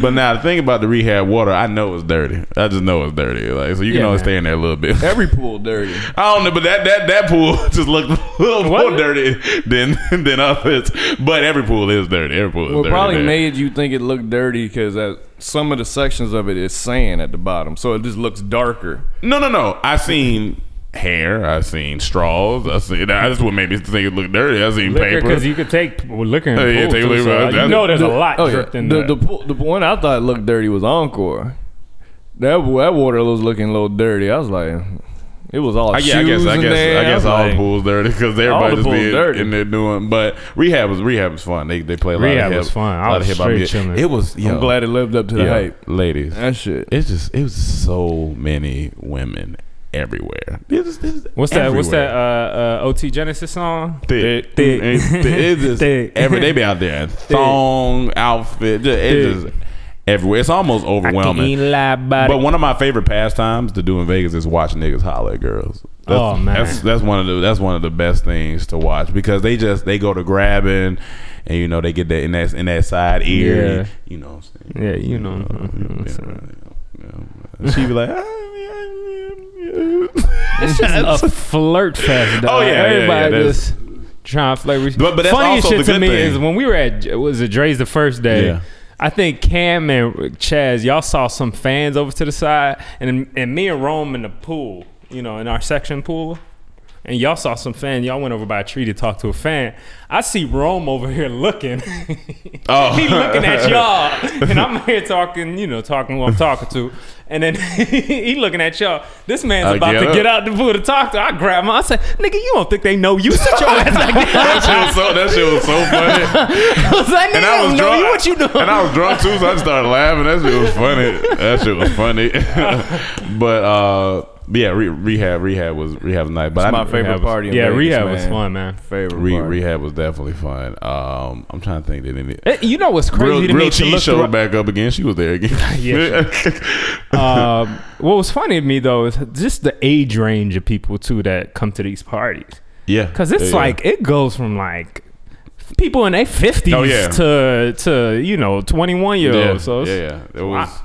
[SPEAKER 1] But now the thing about the rehab water, I know it's dirty. I just know it's dirty. Like so, you can
[SPEAKER 2] Yeah,
[SPEAKER 1] only
[SPEAKER 2] man.
[SPEAKER 1] stay in there a little bit.
[SPEAKER 3] Every pool dirty.
[SPEAKER 1] I don't know, but that that that pool just looked a little
[SPEAKER 2] Was
[SPEAKER 1] more dirty than than others. But every pool is dirty. Every pool is
[SPEAKER 3] Well,
[SPEAKER 1] dirty.
[SPEAKER 3] probably
[SPEAKER 1] there.
[SPEAKER 3] made you think it looked dirty because some of the sections of it is sand at the bottom, so it just looks darker.
[SPEAKER 1] No, no, no. I seen hair. I seen straws. I seen that's what made me think it looked dirty. I seen
[SPEAKER 2] liquor,
[SPEAKER 1] paper.
[SPEAKER 2] because you could take well, liquor in the
[SPEAKER 1] yeah, take
[SPEAKER 2] too,
[SPEAKER 1] liquor,
[SPEAKER 2] so
[SPEAKER 1] that's-
[SPEAKER 2] you know there's a lot
[SPEAKER 3] oh, yeah.
[SPEAKER 2] in
[SPEAKER 3] the,
[SPEAKER 2] there.
[SPEAKER 3] the, pool- the one I thought looked dirty was Encore. That that water was looking a little dirty. I was like, it was all
[SPEAKER 1] I,
[SPEAKER 3] shoes
[SPEAKER 1] yeah, I guess I guess
[SPEAKER 3] there.
[SPEAKER 1] I guess all
[SPEAKER 3] like,
[SPEAKER 1] the pools dirty because everybody
[SPEAKER 3] the
[SPEAKER 1] just
[SPEAKER 3] pools
[SPEAKER 1] be
[SPEAKER 3] dirty.
[SPEAKER 1] in there doing. But rehab was rehab was fun. They they play a lot
[SPEAKER 2] Rehab
[SPEAKER 1] of hip,
[SPEAKER 2] was fun. I was straight chilling.
[SPEAKER 1] It was. Yo,
[SPEAKER 3] I'm glad it lived up to the
[SPEAKER 1] yo,
[SPEAKER 3] hype.
[SPEAKER 1] ladies.
[SPEAKER 3] That shit.
[SPEAKER 1] It's just it was so many women everywhere. It's, it's
[SPEAKER 2] What's that? What's
[SPEAKER 1] everywhere.
[SPEAKER 2] that? Uh, uh, OT Genasis song?
[SPEAKER 1] Thick,
[SPEAKER 2] Thick.
[SPEAKER 1] Thick. It's just
[SPEAKER 2] Thick.
[SPEAKER 1] every they be out there in thong outfit. Just, it's
[SPEAKER 2] Thick.
[SPEAKER 1] just everywhere. It's almost overwhelming. But one of my favorite pastimes to do in Vegas is watch niggas holler at girls. That's,
[SPEAKER 2] Oh, man.
[SPEAKER 1] that's that's one of the that's one of the best things to watch because they just they go to grabbing, and you know they get that in that in that side ear.
[SPEAKER 2] Yeah.
[SPEAKER 1] You know what I'm saying?
[SPEAKER 2] Yeah, you know.
[SPEAKER 1] Yeah, yeah, yeah. She be like, "Ah,
[SPEAKER 2] It's just a flirt fest. Dog.
[SPEAKER 1] Oh, yeah, yeah, yeah,
[SPEAKER 2] everybody
[SPEAKER 1] that's-
[SPEAKER 2] just trying to flirt with.
[SPEAKER 1] But- but that's
[SPEAKER 2] Funniest shit to me
[SPEAKER 1] thing.
[SPEAKER 2] is when we were at was it Drai's the first day.
[SPEAKER 1] Yeah.
[SPEAKER 2] I think Cam and Chaz, y'all saw some fans over to the side, and and me and Rome in the pool, you know, in our section pool. And y'all saw some fan. Y'all went over by a tree to talk to a fan. I see Rome over here looking.
[SPEAKER 1] Oh.
[SPEAKER 2] he looking at y'all, and I'm here talking, you know, talking who I'm talking to, and then he looking at y'all. This man's
[SPEAKER 1] I
[SPEAKER 2] about
[SPEAKER 1] get
[SPEAKER 2] to
[SPEAKER 1] up.
[SPEAKER 2] get out the pool to talk to. I grab him. I said, "Nigga, you don't think they know you? Sit your ass down."
[SPEAKER 1] that shit was so that shit was so funny.
[SPEAKER 2] I was like, "Nigga,
[SPEAKER 1] And
[SPEAKER 2] I
[SPEAKER 1] was drunk.
[SPEAKER 2] you. What you doing?"
[SPEAKER 1] And I was drunk too, so I just started laughing. That shit was funny. That shit was funny. but uh, but yeah, re- rehab, rehab was rehab was nice. But
[SPEAKER 3] It's
[SPEAKER 1] I,
[SPEAKER 3] my favorite
[SPEAKER 2] Rehab was-
[SPEAKER 3] party.
[SPEAKER 2] Yeah,
[SPEAKER 3] Vegas,
[SPEAKER 2] rehab
[SPEAKER 3] man.
[SPEAKER 2] was fun, man.
[SPEAKER 3] Favorite
[SPEAKER 1] Re-
[SPEAKER 3] party.
[SPEAKER 1] rehab was definitely fun. Um, I'm trying to think that any
[SPEAKER 2] Eh, You know what's crazy
[SPEAKER 1] real,
[SPEAKER 2] to
[SPEAKER 1] real
[SPEAKER 2] me to look
[SPEAKER 1] showed
[SPEAKER 2] through-
[SPEAKER 1] back up again. She was there again.
[SPEAKER 2] Yeah, um, what was funny to me though is just the age range of people too that come to these parties.
[SPEAKER 1] yeah,
[SPEAKER 2] Cause it's
[SPEAKER 1] Yeah, yeah.
[SPEAKER 2] like it goes from like people in their fifties
[SPEAKER 1] Oh, yeah.
[SPEAKER 2] to to you know twenty one year
[SPEAKER 1] yeah,
[SPEAKER 2] olds. So
[SPEAKER 1] yeah, yeah. It was.
[SPEAKER 2] Wow.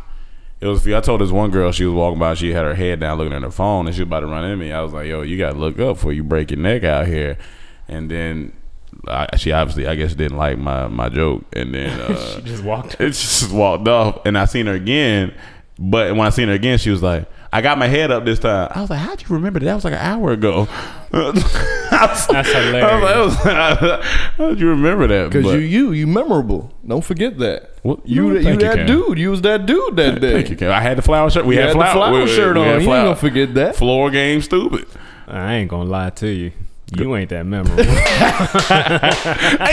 [SPEAKER 1] It was. I told this one girl she was walking by. She had her head down, looking at her phone, and she was about to run into me. I was like, "Yo, you got to look up before you break your neck out here." And then I, she obviously, I guess, didn't like my my joke, and then uh,
[SPEAKER 2] she just walked.
[SPEAKER 1] it just walked off. And I seen her again, but when I seen her again, she was like, "I got my head up this time." I was like, "How'd you remember that? That was like an hour ago."
[SPEAKER 2] That's hilarious.
[SPEAKER 1] How did you remember that?
[SPEAKER 3] Because you, you, you memorable. Don't forget that.
[SPEAKER 1] Well,
[SPEAKER 3] you, you
[SPEAKER 1] you,
[SPEAKER 3] that
[SPEAKER 1] Cam.
[SPEAKER 3] dude. You was that dude that day.
[SPEAKER 1] Thank you, Cam. I had the flower shirt. We had,
[SPEAKER 3] had the
[SPEAKER 1] flower,
[SPEAKER 3] flower
[SPEAKER 1] we-
[SPEAKER 3] shirt
[SPEAKER 1] we
[SPEAKER 3] on.
[SPEAKER 1] had
[SPEAKER 3] You ain't gonna forget that.
[SPEAKER 1] Floor game, stupid.
[SPEAKER 2] I ain't gonna lie to you. You ain't that memorable.
[SPEAKER 1] hey,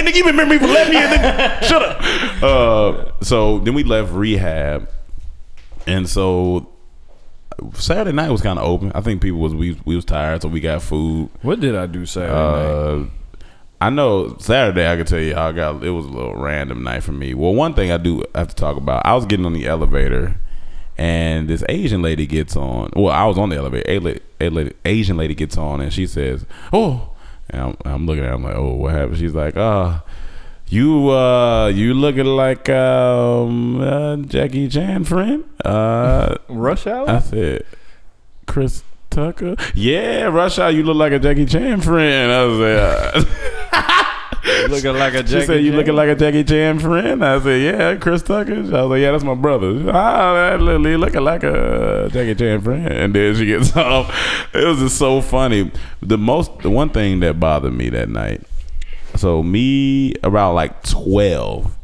[SPEAKER 1] nigga, you been remember me for letting me in. Nigga. Shut up. Uh, so then we left rehab, and so Saturday night was kind of open. I think people was we we was tired, so we got food.
[SPEAKER 3] What did I do Saturday night?
[SPEAKER 1] Uh, I know Saturday. I can tell you, I got it was a little random night for me. Well, one thing I do have to talk about. I was getting on the elevator, and this Asian lady gets on. Well, I was on the elevator. A lady, a lady, Asian lady gets on, and she says, "Oh," and I'm, I'm looking at. her, I'm like, "Oh, what happened?" She's like, "Ah." You uh you looking like um uh, Jackie Chan friend? Uh
[SPEAKER 3] Rush hour?
[SPEAKER 1] I said, Chris Tucker. Yeah, Rush Hour. You look like a Jackie Chan friend. I was like, uh,
[SPEAKER 3] looking like a Jackie she
[SPEAKER 1] said, "You
[SPEAKER 3] Chan?
[SPEAKER 1] looking like a Jackie Chan friend?" I said, "Yeah, Chris Tucker." I was like, "Yeah, that's my brother." Ah, literally looking like a Jackie Chan friend. And then she gets off. It was just so funny. The most, the one thing that bothered me that night. So me around like twelve.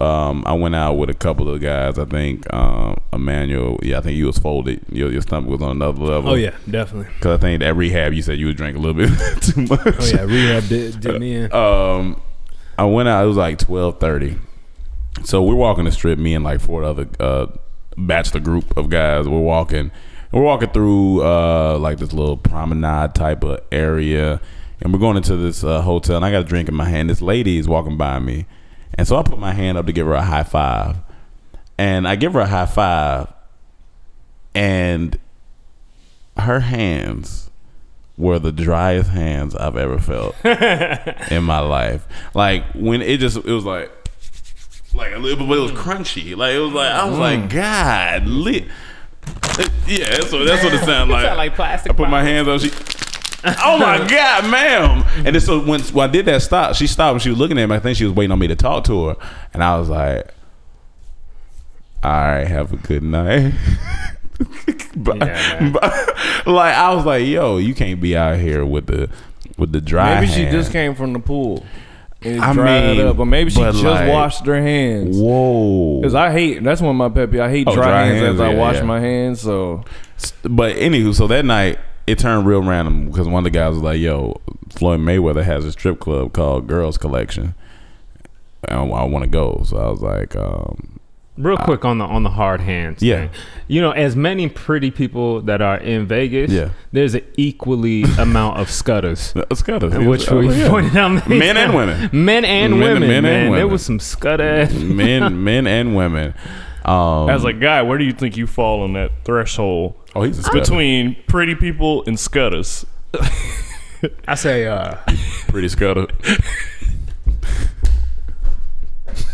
[SPEAKER 1] Um, I went out with a couple of guys. I think um, Emmanuel. Yeah, I think you was folded. Your, your stomach was on another level.
[SPEAKER 2] oh yeah, definitely.
[SPEAKER 1] Because I think at rehab you said you would drink a little bit too much.
[SPEAKER 2] Oh yeah, rehab did, did me in.
[SPEAKER 1] Um, I went out. It was like twelve thirty. So we're walking the strip. Me and like four other uh, bachelor group of guys. We're walking. We're walking through uh, like this little promenade type of area, and we're going into this uh, hotel. And I got a drink in my hand. This lady is walking by me, and so I put my hand up to give her a high five, and I give her a high five, and her hands were the driest hands I've ever felt in my life. Like when it just it was like like a little, but it was crunchy. Like it was like I was like God lit. Yeah, that's what that's what it sounded like.
[SPEAKER 2] sound like plastic
[SPEAKER 1] I put my hands on. She. Oh my God, ma'am! And then so when, when I did that stop, she stopped and she was looking at me. I think she was waiting on me to talk to her, and I was like, "All right, have a good night." But-
[SPEAKER 2] Yeah,
[SPEAKER 1] but- like I was like, "Yo, you can't be out here with the with the dry."
[SPEAKER 3] Maybe she
[SPEAKER 1] hand.
[SPEAKER 3] just came from the pool. And
[SPEAKER 1] I
[SPEAKER 3] dried
[SPEAKER 1] mean,
[SPEAKER 3] up, but maybe she just
[SPEAKER 1] like-
[SPEAKER 3] washed her hands.
[SPEAKER 1] Whoa.
[SPEAKER 3] Because I hate that's one of my peeves. I hate
[SPEAKER 1] Oh,
[SPEAKER 3] dry,
[SPEAKER 1] dry
[SPEAKER 3] hands,
[SPEAKER 1] hands,
[SPEAKER 3] as I wash
[SPEAKER 1] yeah.
[SPEAKER 3] my hands. So
[SPEAKER 1] But anywho, so that night it turned real random because one of the guys was like, "Yo, Floyd Mayweather has a strip club called Girls Collection, and I, want to go." So I was like, um,
[SPEAKER 2] Real quick on the on the hard hands.
[SPEAKER 1] Yeah.
[SPEAKER 2] thing. You know, as many pretty people that are in Vegas,
[SPEAKER 1] Yeah.
[SPEAKER 2] there's an equally amount of scutters.
[SPEAKER 1] "Let's go."
[SPEAKER 2] Which
[SPEAKER 1] Oh,
[SPEAKER 2] we
[SPEAKER 1] yeah.
[SPEAKER 2] pointed out
[SPEAKER 1] Men and women.
[SPEAKER 2] men and
[SPEAKER 1] Men-
[SPEAKER 2] women,
[SPEAKER 1] men and
[SPEAKER 2] man. There was some scutter.
[SPEAKER 1] men, men and women. Um,
[SPEAKER 4] As a guy, where do you think you fall on that threshold
[SPEAKER 1] oh, he's a scudder.
[SPEAKER 4] between pretty people and scutters?
[SPEAKER 2] I say, uh,
[SPEAKER 1] pretty scudder.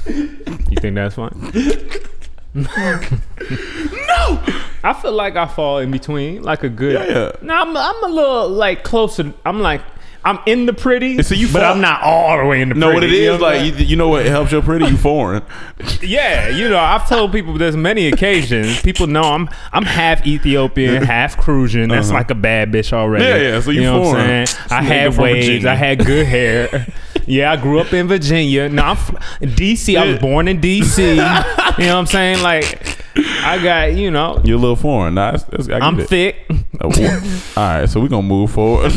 [SPEAKER 2] you think that's fine? no, I feel like I fall in between, like a good.
[SPEAKER 1] Yeah, yeah.
[SPEAKER 2] No, I'm, I'm a little like closer. I'm like I'm in the pretty,
[SPEAKER 1] So you
[SPEAKER 2] but I'm not all the way in the
[SPEAKER 1] No,
[SPEAKER 2] pretty.
[SPEAKER 1] what it
[SPEAKER 2] you know
[SPEAKER 1] is like you, you know what helps your pretty you foreign.
[SPEAKER 2] Yeah, you know, I've told people there's many occasions. People know I'm I'm half Ethiopian, half Crucian. That's like a bad bitch already.
[SPEAKER 1] Uh-huh. Yeah, yeah, so you
[SPEAKER 2] know what I'm
[SPEAKER 1] foreign.
[SPEAKER 2] saying? I had waves.
[SPEAKER 4] Virginia.
[SPEAKER 2] I had good hair. yeah, I grew up in Virginia. No, I'm from DC. I was born in DC. you know what I'm saying? Like, I got you know,
[SPEAKER 1] You're a little foreign. Nah, that's, that's, I
[SPEAKER 2] I'm
[SPEAKER 1] it.
[SPEAKER 2] thick.
[SPEAKER 1] Uh, All right, so we're gonna move forward.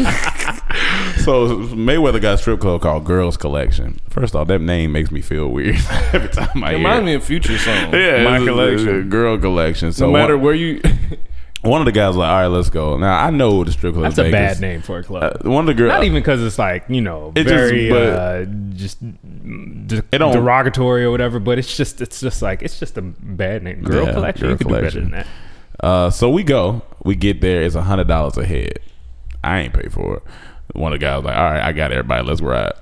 [SPEAKER 1] so Mayweather got a strip club called Girls Collection. First off, that name makes me feel weird every time I hear
[SPEAKER 3] it
[SPEAKER 1] hear.
[SPEAKER 3] reminds me of Future song.
[SPEAKER 1] Yeah,
[SPEAKER 3] my
[SPEAKER 1] it's a-
[SPEAKER 3] collection.
[SPEAKER 1] a girl collection. So
[SPEAKER 3] no matter
[SPEAKER 1] one,
[SPEAKER 3] where you,
[SPEAKER 1] one of the guys was like, all right, let's go. Now I know the strip club.
[SPEAKER 2] That's
[SPEAKER 1] in
[SPEAKER 2] a
[SPEAKER 1] Vegas.
[SPEAKER 2] bad name for a club.
[SPEAKER 1] Uh, one of the girls.
[SPEAKER 2] Not even because it's like you know
[SPEAKER 1] It just-
[SPEAKER 2] very
[SPEAKER 1] but-
[SPEAKER 2] uh, just de-
[SPEAKER 1] It don't-
[SPEAKER 2] derogatory or whatever, but it's just it's just like it's just a bad name. Girl
[SPEAKER 1] Yeah,
[SPEAKER 2] collection,
[SPEAKER 1] girl
[SPEAKER 2] you could do better than that.
[SPEAKER 1] Uh, so we go, we get there. It's a hundred dollars a head. I ain't pay for it. One of the guys was like, all right, I got everybody. Let's ride.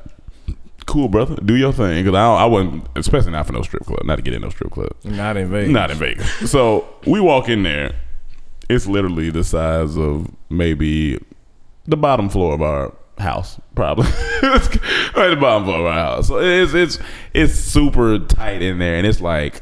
[SPEAKER 1] Cool, brother. Do your thing. Because I, I wasn't, especially not for no strip club. Not to get in no strip club.
[SPEAKER 3] not in Vegas.
[SPEAKER 1] Not in Vegas. So we walk in there. It's literally the size of maybe the bottom floor of our house, probably. Right the bottom floor of our house. So it's it's it's super tight in there, and it's like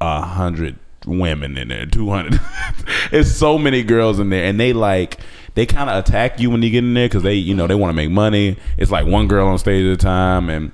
[SPEAKER 1] a hundred women in there, two hundred. it's so many girls in there, and they like they kind of attack you when you get in there because they you know they want to make money. It's like one girl on stage at a time and.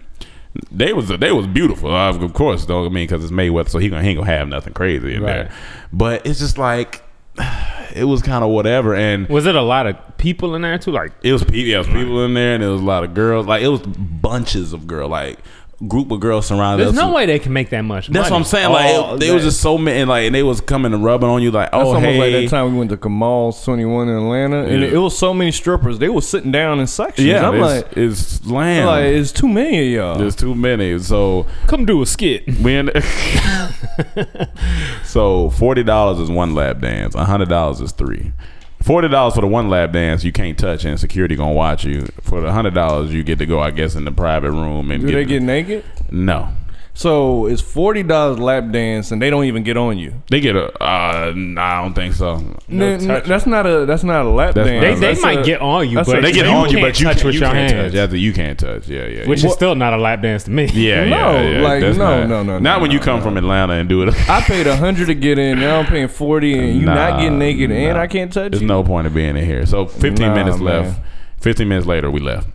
[SPEAKER 1] They was they was beautiful, of course. Though I mean, because it's Mayweather, so he gonna he ain't gonna have nothing crazy in
[SPEAKER 2] Right.
[SPEAKER 1] there. But it's just like it was kind of whatever, and
[SPEAKER 2] Was it a lot of people in there too? Like
[SPEAKER 1] it was people, yeah, it was people in there, and there was a lot of girls. Like it was bunches of girls, like group of girls surrounded
[SPEAKER 2] there's
[SPEAKER 1] us.
[SPEAKER 2] no way they can make that much.
[SPEAKER 1] That's what. I'm saying. Like
[SPEAKER 2] All
[SPEAKER 1] it, they was
[SPEAKER 2] that-
[SPEAKER 1] just so many, and like and they was coming and rubbing on you, like,
[SPEAKER 3] That's
[SPEAKER 1] oh
[SPEAKER 3] almost
[SPEAKER 1] hey,
[SPEAKER 3] like that time we went to Kamal's 21 in Atlanta, and
[SPEAKER 1] Yeah.
[SPEAKER 3] it, was so many strippers. They were sitting down in sections.
[SPEAKER 1] yeah,
[SPEAKER 3] I'm
[SPEAKER 1] it's,
[SPEAKER 3] like,
[SPEAKER 1] it's
[SPEAKER 3] I'm like, it's too many of y'all.
[SPEAKER 1] There's too many, so
[SPEAKER 2] come do a skit.
[SPEAKER 1] we in so forty dollars is one lap dance. hundred dollars is three. Forty dollars for the one lap dance you can't touch and security gonna watch you. For the hundred dollars you get to go, I guess, in the private room and
[SPEAKER 3] Do they get naked?
[SPEAKER 1] no.
[SPEAKER 3] So it's forty dollars lap dance, and they don't even get on you.
[SPEAKER 1] They get a. Uh, nah, I don't think so.
[SPEAKER 3] N- n- that's not a that's not a lap
[SPEAKER 1] That's
[SPEAKER 3] dance.
[SPEAKER 2] They, they might
[SPEAKER 3] a-
[SPEAKER 2] get on you, but
[SPEAKER 3] a-
[SPEAKER 1] They get
[SPEAKER 2] you
[SPEAKER 1] on you,
[SPEAKER 2] can't
[SPEAKER 1] but you
[SPEAKER 2] touch
[SPEAKER 1] can't,
[SPEAKER 2] with
[SPEAKER 1] you
[SPEAKER 2] your
[SPEAKER 1] can't
[SPEAKER 2] hands,
[SPEAKER 1] touch. After you can't touch. Yeah, yeah.
[SPEAKER 2] which
[SPEAKER 1] yeah.
[SPEAKER 2] is still not a lap dance to me.
[SPEAKER 1] yeah, yeah,
[SPEAKER 3] No,
[SPEAKER 1] yeah.
[SPEAKER 3] like, no,
[SPEAKER 1] not,
[SPEAKER 3] no, no,
[SPEAKER 1] Not
[SPEAKER 3] no,
[SPEAKER 1] when you come
[SPEAKER 3] no.
[SPEAKER 1] from Atlanta and do it.
[SPEAKER 3] I paid a hundred to get in. Now I'm paying forty, and you not getting naked, and. I can't touch
[SPEAKER 1] There's
[SPEAKER 3] you.
[SPEAKER 1] no point of being in here. So 15
[SPEAKER 3] Nah,
[SPEAKER 1] minutes
[SPEAKER 3] man.
[SPEAKER 1] left. 15 minutes later, we left.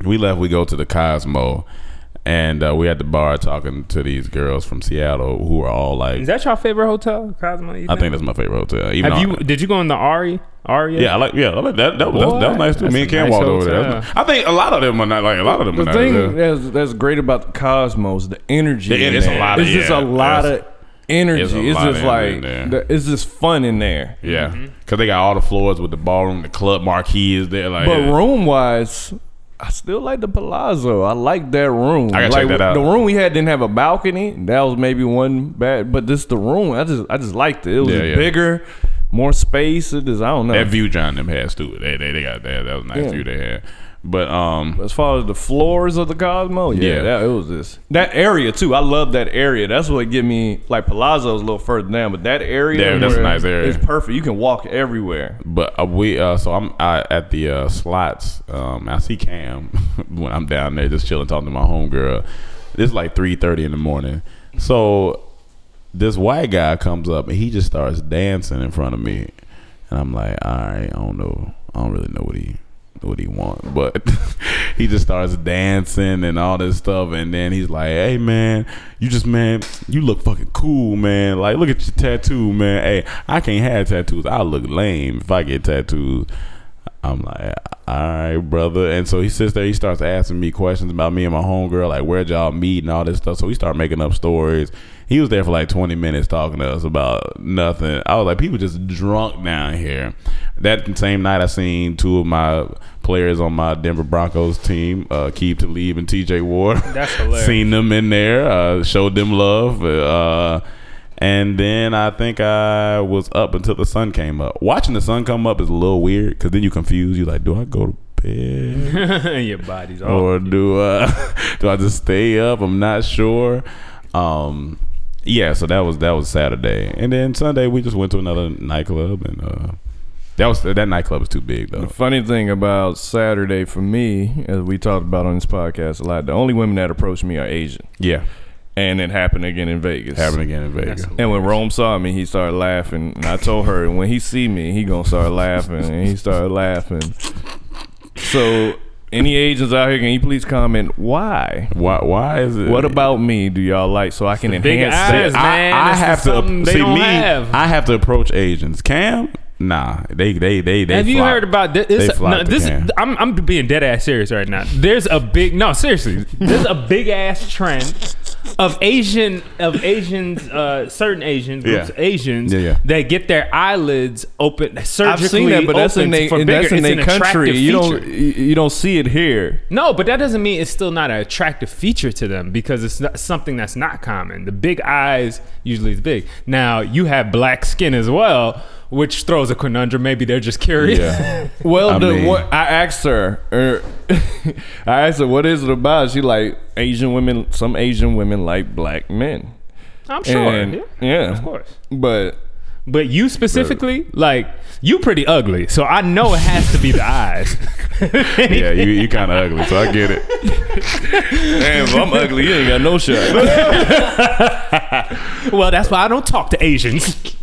[SPEAKER 1] We left. We go to the Cosmo, and uh, we at the bar talking to these girls from Seattle who are all like.
[SPEAKER 2] Is that your favorite hotel, Cosmo?
[SPEAKER 1] I think that's my favorite hotel. Even
[SPEAKER 2] Have
[SPEAKER 1] though-
[SPEAKER 2] you? Did you go in the Ari? Aria?
[SPEAKER 1] Yeah, I like. Yeah, I like that. That was, that, was nice too.
[SPEAKER 2] That's
[SPEAKER 1] Me and Cam
[SPEAKER 2] nice
[SPEAKER 1] walked over there.
[SPEAKER 2] hotel.
[SPEAKER 1] I think a lot of them are not like a lot of them
[SPEAKER 3] The
[SPEAKER 1] are not.
[SPEAKER 3] thing
[SPEAKER 1] there.
[SPEAKER 3] that's, that's great about the Cosmos, the energy.
[SPEAKER 1] The- it's a
[SPEAKER 3] there.
[SPEAKER 1] lot of-
[SPEAKER 3] It's just
[SPEAKER 1] yeah,
[SPEAKER 3] a lot
[SPEAKER 1] it's-
[SPEAKER 3] of energy.
[SPEAKER 1] it's
[SPEAKER 3] It's, just
[SPEAKER 1] of energy in
[SPEAKER 3] like the- it's just fun in there.
[SPEAKER 1] Yeah,
[SPEAKER 2] Mm-hmm.
[SPEAKER 1] because they got all the floors with the ballroom, the club marquee is there. Like,
[SPEAKER 3] But
[SPEAKER 1] yeah.
[SPEAKER 3] room wise, I still like the Palazzo. I like that room.
[SPEAKER 1] I gotta
[SPEAKER 3] like,
[SPEAKER 1] check that out.
[SPEAKER 3] The room we had didn't have a balcony. That was maybe one bad, but this the room. I just I just liked it. It was
[SPEAKER 1] Yeah, yeah.
[SPEAKER 3] bigger, more space. It just I don't know.
[SPEAKER 1] that view John them had too. They they, they got that. That was a nice
[SPEAKER 3] Yeah.
[SPEAKER 1] view they had. But um,
[SPEAKER 3] As far as the floors of the Cosmo, yeah,
[SPEAKER 1] Yeah.
[SPEAKER 3] That, it was this that area too. I love that area. That's what get me like Palazzo's a little further down, but that area,
[SPEAKER 1] Yeah, that's a nice area.
[SPEAKER 3] It's perfect. You can walk everywhere.
[SPEAKER 1] But uh, we uh, so I'm I, at the uh, slots. Um, I see Cam when I'm down there just chilling, talking to my homegirl. It's like three thirty in the morning. So this white guy comes up and he just starts dancing in front of me, and I'm like, all right, I don't know, I don't really know what he what he wants, but he just starts dancing and all this stuff, and then he's like, hey man, you just man, you look fucking cool, man. Like look at your tattoo, man. Hey, I can't have tattoos. I look lame if I get tattoos. I'm like, all right, brother. And so he sits there. He starts asking me questions about me and my homegirl, like where'd y'all meet and all this stuff. So we start making up stories. He was there for like 20 minutes talking to us about nothing. I was like, people just drunk down here. That same night, I seen two of my players on my Denver Broncos team, uh, Aqib Talib and T.J. Ward.
[SPEAKER 2] That's hilarious.
[SPEAKER 1] seen them in there. Uh, showed them love. Uh, and then I think I was up until the sun came up. Watching the sun come up is a little weird because then you confused. You like, do I go to bed
[SPEAKER 2] Your body's off.
[SPEAKER 1] or do uh, do I just stay up? I'm not sure. Um, yeah, so that was that was Saturday, and then Sunday we just went to another nightclub, and uh, that was that nightclub was too big though.
[SPEAKER 3] The funny thing about Saturday for me, as we talked about on this podcast a lot, the only women that approach me are Asian,
[SPEAKER 1] Yeah,
[SPEAKER 3] and it happened again in Vegas.
[SPEAKER 1] happened again in Vegas.
[SPEAKER 3] And when Rome saw me, he started laughing. And I told her, when he see me, he gonna start laughing. And he started laughing. So, any agents out here, can you please comment why?
[SPEAKER 1] Why? Why is it?
[SPEAKER 3] What about me do y'all like so I can
[SPEAKER 2] big
[SPEAKER 3] enhance
[SPEAKER 2] eyes,
[SPEAKER 3] that?
[SPEAKER 2] man.
[SPEAKER 1] I, I
[SPEAKER 2] That's
[SPEAKER 1] have to
[SPEAKER 2] something they
[SPEAKER 1] see
[SPEAKER 2] don't
[SPEAKER 1] me.
[SPEAKER 2] have.
[SPEAKER 1] I have to approach Asians. Cam, nah, they they they they.
[SPEAKER 2] Have you heard about this?
[SPEAKER 1] They
[SPEAKER 2] this, no,
[SPEAKER 1] to
[SPEAKER 2] this
[SPEAKER 1] Cam.
[SPEAKER 2] I'm, I'm being dead ass serious right now. There's a big no, seriously. There's a big ass trend of Asian of Asians, uh, certain Asians, groups
[SPEAKER 1] Yeah.
[SPEAKER 2] Asians
[SPEAKER 1] Yeah, yeah.
[SPEAKER 2] that get their eyelids open surgically
[SPEAKER 3] I've seen that, but that's in
[SPEAKER 2] opened
[SPEAKER 3] they,
[SPEAKER 2] for
[SPEAKER 3] that's
[SPEAKER 2] bigger.
[SPEAKER 3] in
[SPEAKER 2] It's
[SPEAKER 3] their
[SPEAKER 2] an
[SPEAKER 3] country.
[SPEAKER 2] attractive
[SPEAKER 3] You don't you you don't see it here.
[SPEAKER 2] No, but that doesn't mean it's still not an attractive feature to them because it's not something that's not common. The big eyes usually is big. Now you have black skin as well, which throws a conundrum. Maybe they're just curious.
[SPEAKER 1] Yeah.
[SPEAKER 3] Well,
[SPEAKER 1] I
[SPEAKER 3] the,
[SPEAKER 1] mean-
[SPEAKER 3] what I asked her, er, I asked her, "What is it about?" She like Asian women. Some Asian women like black men.
[SPEAKER 2] I'm sure.
[SPEAKER 3] And-
[SPEAKER 2] yeah,
[SPEAKER 3] yeah.
[SPEAKER 2] of course.
[SPEAKER 3] But
[SPEAKER 2] But you specifically, like you, pretty ugly. So I know it has to be the eyes.
[SPEAKER 1] Yeah, you you kind of ugly, so I get it.
[SPEAKER 3] damn, if I'm ugly, you ain't got no shot.
[SPEAKER 2] well, that's why I don't talk to Asians.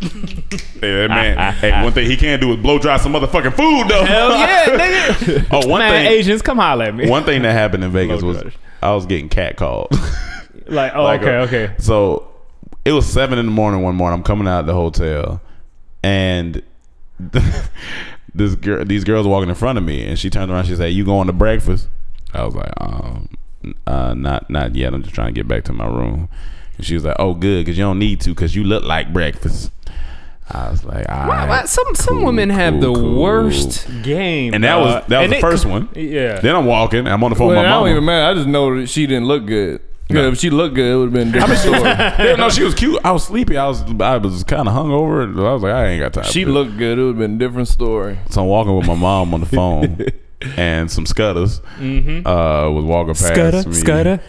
[SPEAKER 1] Hey, man. hey, one thing he can't do is blow dry some motherfucking food though.
[SPEAKER 2] Hell yeah, nigga.
[SPEAKER 1] oh, one
[SPEAKER 2] Man,
[SPEAKER 1] thing.
[SPEAKER 2] Asians, come holler at me.
[SPEAKER 1] One thing that happened in Vegas
[SPEAKER 2] Blow
[SPEAKER 1] was
[SPEAKER 2] dry.
[SPEAKER 1] I was getting catcalled.
[SPEAKER 2] Like, oh,
[SPEAKER 1] Like,
[SPEAKER 2] okay,
[SPEAKER 1] uh,
[SPEAKER 2] okay.
[SPEAKER 1] So it was seven in the morning one morning. I'm coming out of the hotel, and this girl, these girls walking in front of me, and she turned around. She said, "You going to breakfast?" I was like, um, uh, not not yet. I'm just trying to get back to my room. And she was like, "Oh, good, because you don't need to, because you look like breakfast." I was like, All
[SPEAKER 2] Why-
[SPEAKER 1] right,
[SPEAKER 2] why- some some
[SPEAKER 1] cool,
[SPEAKER 2] women have
[SPEAKER 1] cool,
[SPEAKER 2] the
[SPEAKER 1] cool."
[SPEAKER 2] worst game,
[SPEAKER 1] And that was that was the
[SPEAKER 2] it-
[SPEAKER 1] first one.
[SPEAKER 2] Yeah.
[SPEAKER 1] Then I'm walking. I'm on the phone
[SPEAKER 3] Well,
[SPEAKER 1] with
[SPEAKER 3] I
[SPEAKER 1] my
[SPEAKER 3] don't even matter. I just know that she didn't look good.
[SPEAKER 1] No.
[SPEAKER 3] Yeah, if she looked good, it would have been a different story.
[SPEAKER 1] Yeah, no, she was cute. I was sleepy. I was I was kind of hungover. I was like, I ain't got time.
[SPEAKER 3] she
[SPEAKER 1] for
[SPEAKER 3] looked good, it would have been a different story.
[SPEAKER 1] So I'm walking with my mom on the phone, and some scutters uh, was walking past
[SPEAKER 2] Scudder,
[SPEAKER 1] me.
[SPEAKER 2] scudder.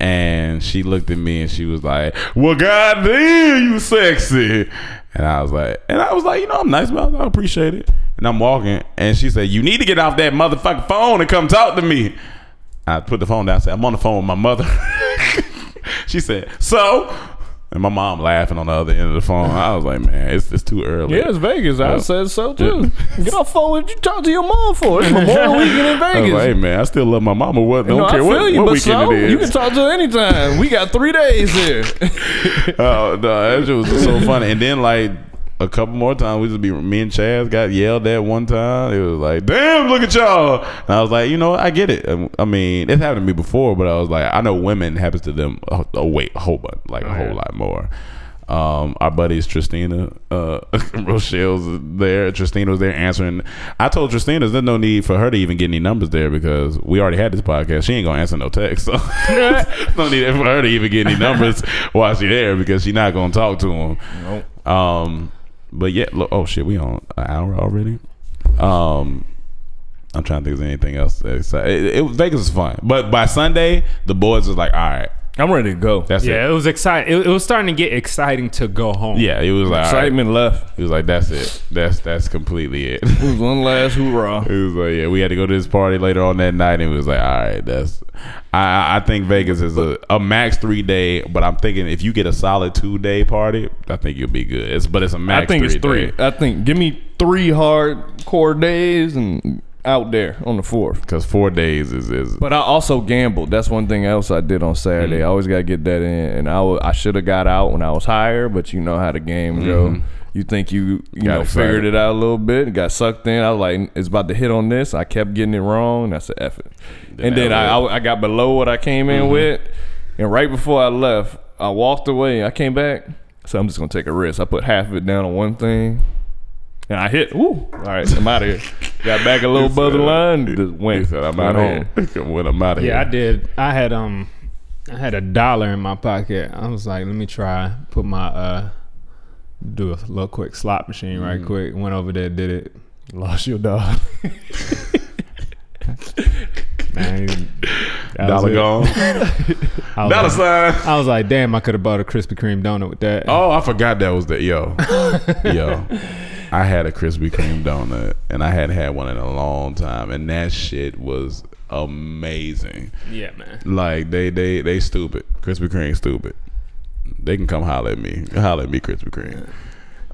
[SPEAKER 1] And she looked at me and she was like, "Well, goddamn, you sexy." And I was like, and I was like, you know, I'm nice, man. I appreciate it. And I'm walking, and she said, "You need to get off that motherfucking phone and come talk to me." I put the phone down. I said, "I'm on the phone with my mother." she said, "So." And my mom laughing on the other end of the phone. I was like, man, it's, it's too early.
[SPEAKER 3] Yeah, it's Vegas. I said so too. Get off phone. What you talk to your mom for? It's Memorial Weekend in
[SPEAKER 1] I was
[SPEAKER 3] Vegas.
[SPEAKER 1] like, hey man, I still love my mama. What? Don't
[SPEAKER 3] know, I
[SPEAKER 1] care
[SPEAKER 3] feel
[SPEAKER 1] what,
[SPEAKER 3] you,
[SPEAKER 1] what
[SPEAKER 3] but
[SPEAKER 1] weekend
[SPEAKER 3] so,
[SPEAKER 1] it is.
[SPEAKER 3] you can talk to her anytime. We got three days here.
[SPEAKER 1] Oh no, that shit was so funny. And then like a couple more times, we just be me and Chaz got yelled at one time. It was like, damn, look at y'all. And I was like, you know, what? I get it. I mean, it happened to me before, but I was like, I know women happens to them a, a wait a whole bunch, like a whole lot more. Um, our buddies Tristina, uh, Rochelle's there. Tristina was there answering. I told Tristina there's no need for her to even get any numbers there because we already had this podcast. She ain't gonna answer no text, so no need for her to even get any numbers while she there because she not gonna talk to them. Nope. Um, but yeah, look, oh shit, we on an hour already. Um, I'm trying to think of anything else. That it, it, Vegas is fun, but by Sunday, the boys was like, all right,
[SPEAKER 3] I'm ready to go.
[SPEAKER 1] that's
[SPEAKER 2] Yeah,
[SPEAKER 1] it.
[SPEAKER 2] it was exciting. It, it was starting to get exciting to go home.
[SPEAKER 1] Yeah, it was like all right.
[SPEAKER 3] Excitement left.
[SPEAKER 1] He was like, "That's it. That's that's completely it."
[SPEAKER 3] It was one last hoorah.
[SPEAKER 1] It was like, yeah, we had to go to this party later on that night, and it was like, all right, that's. I I- I think Vegas is a, a max three day, but I'm thinking if you get a solid two day party, I think you'll be good. It's but it's a max.
[SPEAKER 3] I think it's three.
[SPEAKER 1] day.
[SPEAKER 3] I think give me three hardcore days and out there on the fourth.
[SPEAKER 1] because four days is is.
[SPEAKER 3] But I also gambled. That's one thing else I did on Saturday. Mm-hmm. I always got to get that in. And I I should have got out when I was higher, but you know how the game go. Mm-hmm. You think you you
[SPEAKER 1] Got
[SPEAKER 3] know
[SPEAKER 1] excited.
[SPEAKER 3] figured it out a little bit, and got sucked in. I was like, it's about to hit on this. I kept getting it wrong. That's an effort. and then I, I I got below what I came in mm-hmm. with, and right before I left, I walked away. I came back, so I'm just gonna take a risk. I put half of it down on one thing. And I hit. Ooh! All right, I'm out of here. Got back a little above the line. Just
[SPEAKER 1] He
[SPEAKER 3] went.
[SPEAKER 1] said, "I'm out of here." when I'm out of here.
[SPEAKER 2] Yeah, I did. I had um, I had a dollar in my pocket. I was like, let me try put my uh, do a little quick slot machine
[SPEAKER 1] Mm.
[SPEAKER 2] right quick. Went over there, did it.
[SPEAKER 3] Lost your dog.
[SPEAKER 2] Man,
[SPEAKER 1] Dollar gone. Dollar
[SPEAKER 2] like,
[SPEAKER 1] sign.
[SPEAKER 2] I was like, damn, I could have bought a Krispy Kreme donut with that.
[SPEAKER 1] Oh, I forgot that was the yo, yo. I had a Krispy Kreme donut, and I hadn't had one in a long time, and that shit was amazing.
[SPEAKER 2] yeah, man.
[SPEAKER 1] Like they they they stupid. Krispy Kreme stupid. They can come holler at me. Holler at me, Krispy Kreme.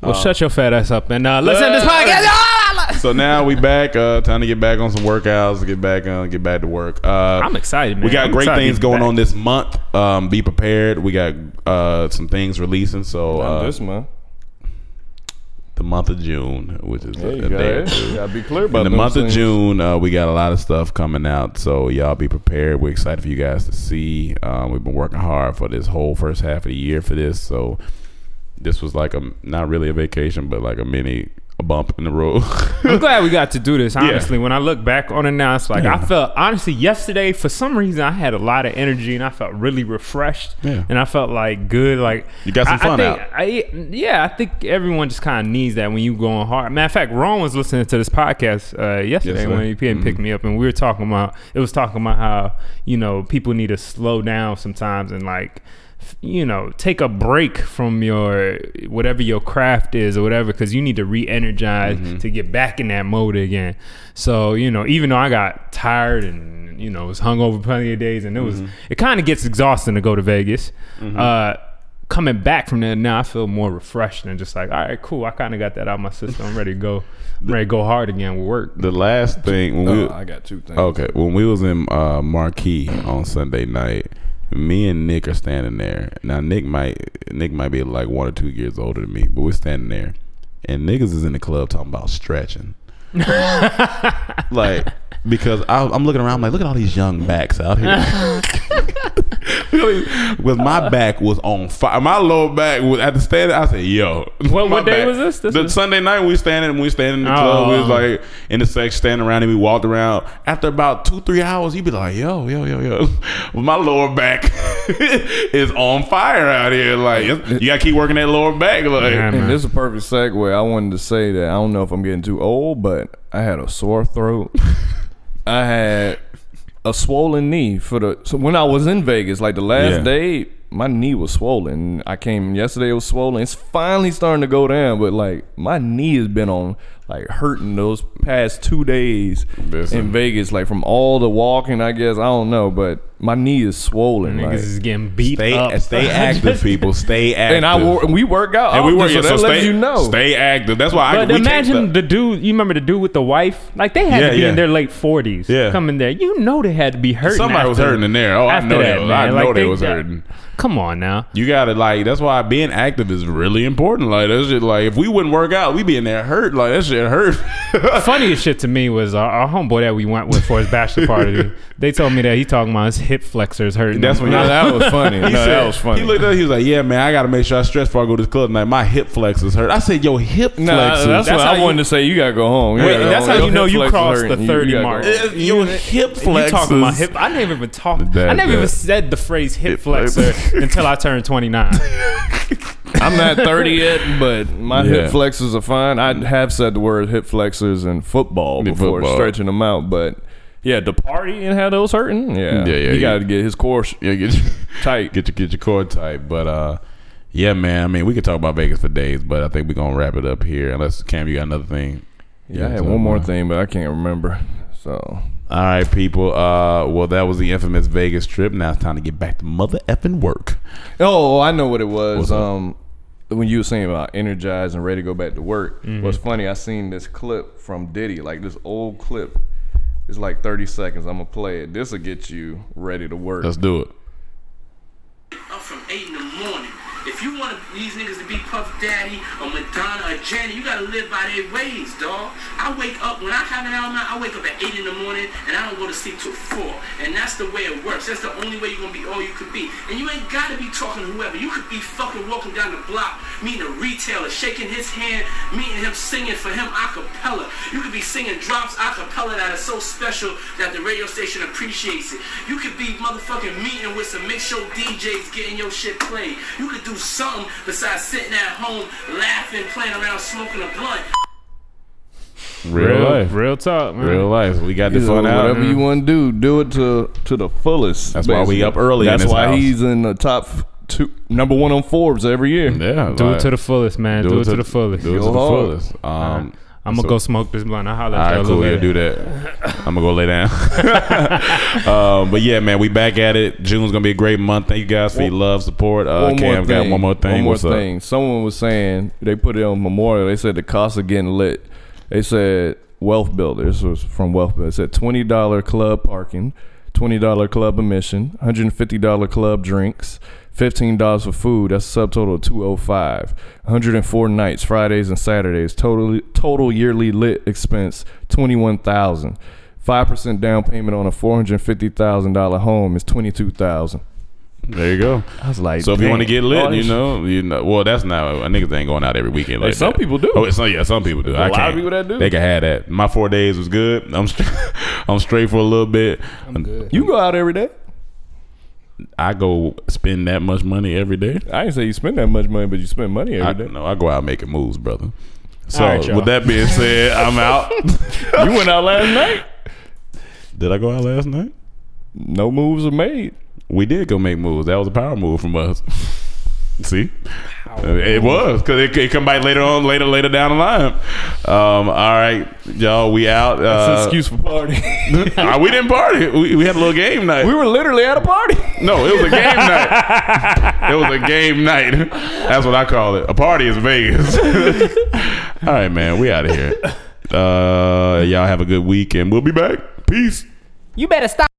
[SPEAKER 2] Well, shut your fat ass up and uh, let's end this podcast.
[SPEAKER 1] So now we back. Uh, time to get back on some workouts. Get back on. Get back to work. Uh,
[SPEAKER 2] I'm excited, man.
[SPEAKER 1] We got
[SPEAKER 2] I'm
[SPEAKER 1] great things going
[SPEAKER 2] back.
[SPEAKER 1] on this month. Um, be prepared. We got uh, some things releasing. So uh,
[SPEAKER 3] this month.
[SPEAKER 1] The month of June, which is
[SPEAKER 3] There
[SPEAKER 1] a, a day or two.
[SPEAKER 3] Gotta be clear about
[SPEAKER 1] In the month of. June, uh, we got a lot of stuff coming out, so y'all be prepared. We're excited for you guys to see. Um, we've been working hard for this whole first half of the year for this, so this was like a not really a vacation, but like a mini bump in the road.
[SPEAKER 2] I'm glad we got to do this. Honestly, when I look back on it now, it's like
[SPEAKER 1] Yeah.
[SPEAKER 2] I felt honestly yesterday for some reason I had a lot of energy and I felt really refreshed.
[SPEAKER 1] Yeah.
[SPEAKER 2] and I felt like good. Like
[SPEAKER 1] You got some
[SPEAKER 2] I-
[SPEAKER 1] fun
[SPEAKER 2] I think,
[SPEAKER 1] out.
[SPEAKER 2] I, yeah, I think everyone just kind of needs that when you going hard. Matter of fact, Ron was listening to this podcast uh, yesterday
[SPEAKER 1] Yes,
[SPEAKER 2] when he and picked me up, and we were talking about it was talking about how you know people need to slow down sometimes and like you know take a break from your whatever your craft is or whatever because you need to re-energize to get back in that mode again so you know even though i got tired and you know was hungover plenty of days and it was it kind of gets exhausting to go to vegas uh coming back from there now, I feel more refreshed and just like, all right, cool. I kind of got that out of my system. I'm ready to go. I'm ready to go hard again with work.
[SPEAKER 1] The last thing when we
[SPEAKER 3] Oh, I got two things.
[SPEAKER 1] okay when we was in uh, Marquee on Sunday night, me and Nick are standing there. Now Nick might Nick might be like one or two years older than me, but we're standing there, and niggas is in the club talking about stretching. like because I, I'm looking around, I'm like, look at all these young backs out here. With my back was on fire. My lower back was at the stand. I said, "Yo,
[SPEAKER 2] What-
[SPEAKER 1] my
[SPEAKER 2] what day
[SPEAKER 1] back-
[SPEAKER 2] was this? This
[SPEAKER 1] the
[SPEAKER 2] was-
[SPEAKER 1] Sunday night. We standing. We standing in the club. We was
[SPEAKER 2] Oh.
[SPEAKER 1] like in the section, standing around, and we walked around. After about two, three hours, you'd be like, "Yo, yo, yo, yo." my lower back is on fire out here. Like you gotta keep working that lower back. Like
[SPEAKER 2] Yeah.
[SPEAKER 3] And this is a perfect segue. I wanted to say that I don't know if I'm getting too old, but I had a sore throat. I had a swollen knee for the so when I was in Vegas, like the last
[SPEAKER 1] Yeah.
[SPEAKER 3] day, my knee was swollen. I came yesterday, it was swollen. It's finally starting to go down, but like my knee has been on like hurting those past two days
[SPEAKER 1] Listen.
[SPEAKER 3] in Vegas, like from all the walking. I guess I don't know, but my knee is swollen.
[SPEAKER 2] Niggas
[SPEAKER 3] like-
[SPEAKER 2] is getting beat
[SPEAKER 1] stay,
[SPEAKER 2] up.
[SPEAKER 1] stay active, people. Stay active.
[SPEAKER 3] and I wor- we work out,
[SPEAKER 1] And we
[SPEAKER 3] often,
[SPEAKER 1] work.
[SPEAKER 3] so that
[SPEAKER 1] so
[SPEAKER 3] lets
[SPEAKER 1] stay,
[SPEAKER 3] you know.
[SPEAKER 1] stay active. That's why I.
[SPEAKER 2] But
[SPEAKER 1] we can't
[SPEAKER 2] imagine the dude. You remember the dude with the wife? Like they had
[SPEAKER 1] Yeah,
[SPEAKER 2] to be
[SPEAKER 1] yeah.
[SPEAKER 2] in their late forties.
[SPEAKER 1] Yeah.
[SPEAKER 2] coming there. You know they had to be hurting.
[SPEAKER 1] Somebody was hurting in there. Oh, I know
[SPEAKER 2] that,
[SPEAKER 1] they was. I know
[SPEAKER 2] Like,
[SPEAKER 1] they,
[SPEAKER 2] they-
[SPEAKER 1] was hurting.
[SPEAKER 2] Come on now.
[SPEAKER 1] You gotta like. That's why being active is really important. Like that's just like if we wouldn't work out, we'd be in there hurt. Like that shit hurt.
[SPEAKER 2] Funniest shit to me was our, our homeboy that we went with for his bachelor party. they told me that he talking about his hip flexors hurting.
[SPEAKER 1] That's
[SPEAKER 2] him.
[SPEAKER 1] when
[SPEAKER 3] No, that was funny. no,
[SPEAKER 1] He
[SPEAKER 3] that was funny.
[SPEAKER 1] He looked at. He was like, "Yeah, man, I gotta make sure I stretch before I go to the club tonight. My hip flexors hurt." I said, "Yo, hip
[SPEAKER 3] Nah,
[SPEAKER 1] flexors."
[SPEAKER 3] that's,
[SPEAKER 2] That's
[SPEAKER 3] what I
[SPEAKER 2] you-
[SPEAKER 3] wanted to say. You gotta go home.
[SPEAKER 2] Wait,
[SPEAKER 3] gotta go
[SPEAKER 2] that's
[SPEAKER 3] home.
[SPEAKER 2] how
[SPEAKER 3] Your
[SPEAKER 2] you know you
[SPEAKER 3] flexors
[SPEAKER 2] crossed
[SPEAKER 3] hurting.
[SPEAKER 2] the 30
[SPEAKER 3] gotta
[SPEAKER 2] mark.
[SPEAKER 3] go home.
[SPEAKER 1] Uh, Your hip flexors.
[SPEAKER 2] You talking about hip? I never even talked. I never even said the phrase hip
[SPEAKER 1] Hip
[SPEAKER 2] flexor
[SPEAKER 1] flexor.
[SPEAKER 2] until I turned twenty nine.
[SPEAKER 3] I'm not 30 yet, but my
[SPEAKER 1] Yeah.
[SPEAKER 3] hip flexors are fine. I have said the word hip flexors in football
[SPEAKER 1] In
[SPEAKER 3] before,
[SPEAKER 1] football.
[SPEAKER 3] stretching them out. But yeah, the party and have those hurting. Yeah,
[SPEAKER 1] Yeah, yeah,
[SPEAKER 3] He
[SPEAKER 1] yeah.
[SPEAKER 3] got to get his core sh-
[SPEAKER 1] Yeah, get your,
[SPEAKER 3] tight.
[SPEAKER 1] get your get your cord tight. But uh, yeah, man. I mean, we could talk about Vegas for days, but I think we're gonna wrap it up here. Unless Cam, you got another thing.
[SPEAKER 3] Yeah, I had one more thing, but I can't remember. So
[SPEAKER 1] All right, people. Uh, well, that was the infamous Vegas trip. Now it's time to get back to mother effing work.
[SPEAKER 3] Oh, I know what it was.
[SPEAKER 1] What's up?
[SPEAKER 3] um, when you were saying about energized and ready to go back to work, mm-hmm. what's funny? I seen this clip from Diddy, like this old clip. It's like 30 seconds. I'm gonna play it. This will get you ready to work.
[SPEAKER 1] Let's do it.
[SPEAKER 5] up from 8 in the morning. If you want these niggas to be Puff Daddy or Madonna or Janet, you gotta live by their ways, dog. I wake up, when I have an album I wake up at 8 in the morning and I don't go to sleep till 4. And that's the way it works. That's the only way you're gonna be all you could be. And you ain't gotta be talking to whoever. You could be fucking walking down the block, meeting a retailer, shaking his hand, meeting him, singing for him a cappella. You could be singing drops a cappella that are so special that the radio station appreciates it. You could be motherfucking meeting with some mix show DJs getting your shit played. You could do something besides sitting at home, laughing, playing around, smoking a blunt.
[SPEAKER 1] Real, life.
[SPEAKER 2] real talk, man.
[SPEAKER 1] Real life. We got the
[SPEAKER 3] You know,
[SPEAKER 1] out.
[SPEAKER 3] whatever you want to do, do it to to the fullest.
[SPEAKER 1] That's why we up early
[SPEAKER 3] That's
[SPEAKER 1] this
[SPEAKER 3] why
[SPEAKER 1] house.
[SPEAKER 3] he's in the top two, number one on Forbes every year.
[SPEAKER 1] Yeah,
[SPEAKER 2] Do
[SPEAKER 1] like,
[SPEAKER 2] it to the fullest, man. Do, it to, the fullest.
[SPEAKER 1] Do it to the fullest. Um,
[SPEAKER 2] I'm gonna
[SPEAKER 1] so-
[SPEAKER 2] go smoke this blunt. I'll holler
[SPEAKER 1] All
[SPEAKER 2] at y'all a
[SPEAKER 1] cool.
[SPEAKER 2] little
[SPEAKER 1] Yeah, do that. I'm gonna go lay down. um, but yeah, man, we back at it. June's gonna be a great month. Thank you guys for your love, support. Uh,
[SPEAKER 3] one
[SPEAKER 1] Cam
[SPEAKER 3] more
[SPEAKER 1] got
[SPEAKER 3] thing.
[SPEAKER 1] one more thing.
[SPEAKER 3] One more
[SPEAKER 1] What's up?
[SPEAKER 3] thing. Someone was saying they put it on Memorial. They said the cost of getting lit. They said Wealth builders was from Wealth Builder. It said twenty dollar club parking, twenty dollar club admission, hundred and fifty dollar club drinks. Fifteen dollars for food. That's a subtotal of two oh five. One hundred and four nights, Fridays and Saturdays. Total total yearly lit expense twenty one thousand. Five percent down payment on a four hundred fifty thousand dollar home is twenty two thousand.
[SPEAKER 1] There you go.
[SPEAKER 3] I was like,
[SPEAKER 1] So if you want to get lit, you know, you know. Well, that's not uh, niggas ain't going out every weekend. Like
[SPEAKER 3] some
[SPEAKER 1] that.
[SPEAKER 3] people do.
[SPEAKER 1] Oh, some, yeah, some people do.
[SPEAKER 3] There's a
[SPEAKER 1] I
[SPEAKER 3] lot of
[SPEAKER 1] can't.
[SPEAKER 3] people that do.
[SPEAKER 1] They can have that. My four days was good. I'm straight. I'm straight for a little bit. I'm good.
[SPEAKER 3] You go out every day.
[SPEAKER 1] I go spend that much money every day.
[SPEAKER 3] I didn't say you spend that much money, but you spend money
[SPEAKER 1] I
[SPEAKER 3] every day.
[SPEAKER 1] No, I go out making moves, brother. So
[SPEAKER 2] right,
[SPEAKER 1] with that being said, I'm out.
[SPEAKER 3] you went out last night.
[SPEAKER 1] Did I go out last night?
[SPEAKER 3] No moves are made.
[SPEAKER 1] We did go make moves. That was a power move from us. See, It was because it, it come by later on, later, later down the line. Um, all right, y'all, we out.
[SPEAKER 3] That's
[SPEAKER 1] Uh,
[SPEAKER 3] an excuse for party.
[SPEAKER 1] uh, we didn't party. We, we had a little game night.
[SPEAKER 3] we were literally at a party.
[SPEAKER 1] no, it was a game night. It was a game night. That's what I call it. A party is Vegas. all right, man, we out of here. Uh, y'all have a good week, and we'll be back. Peace.
[SPEAKER 2] You better stop.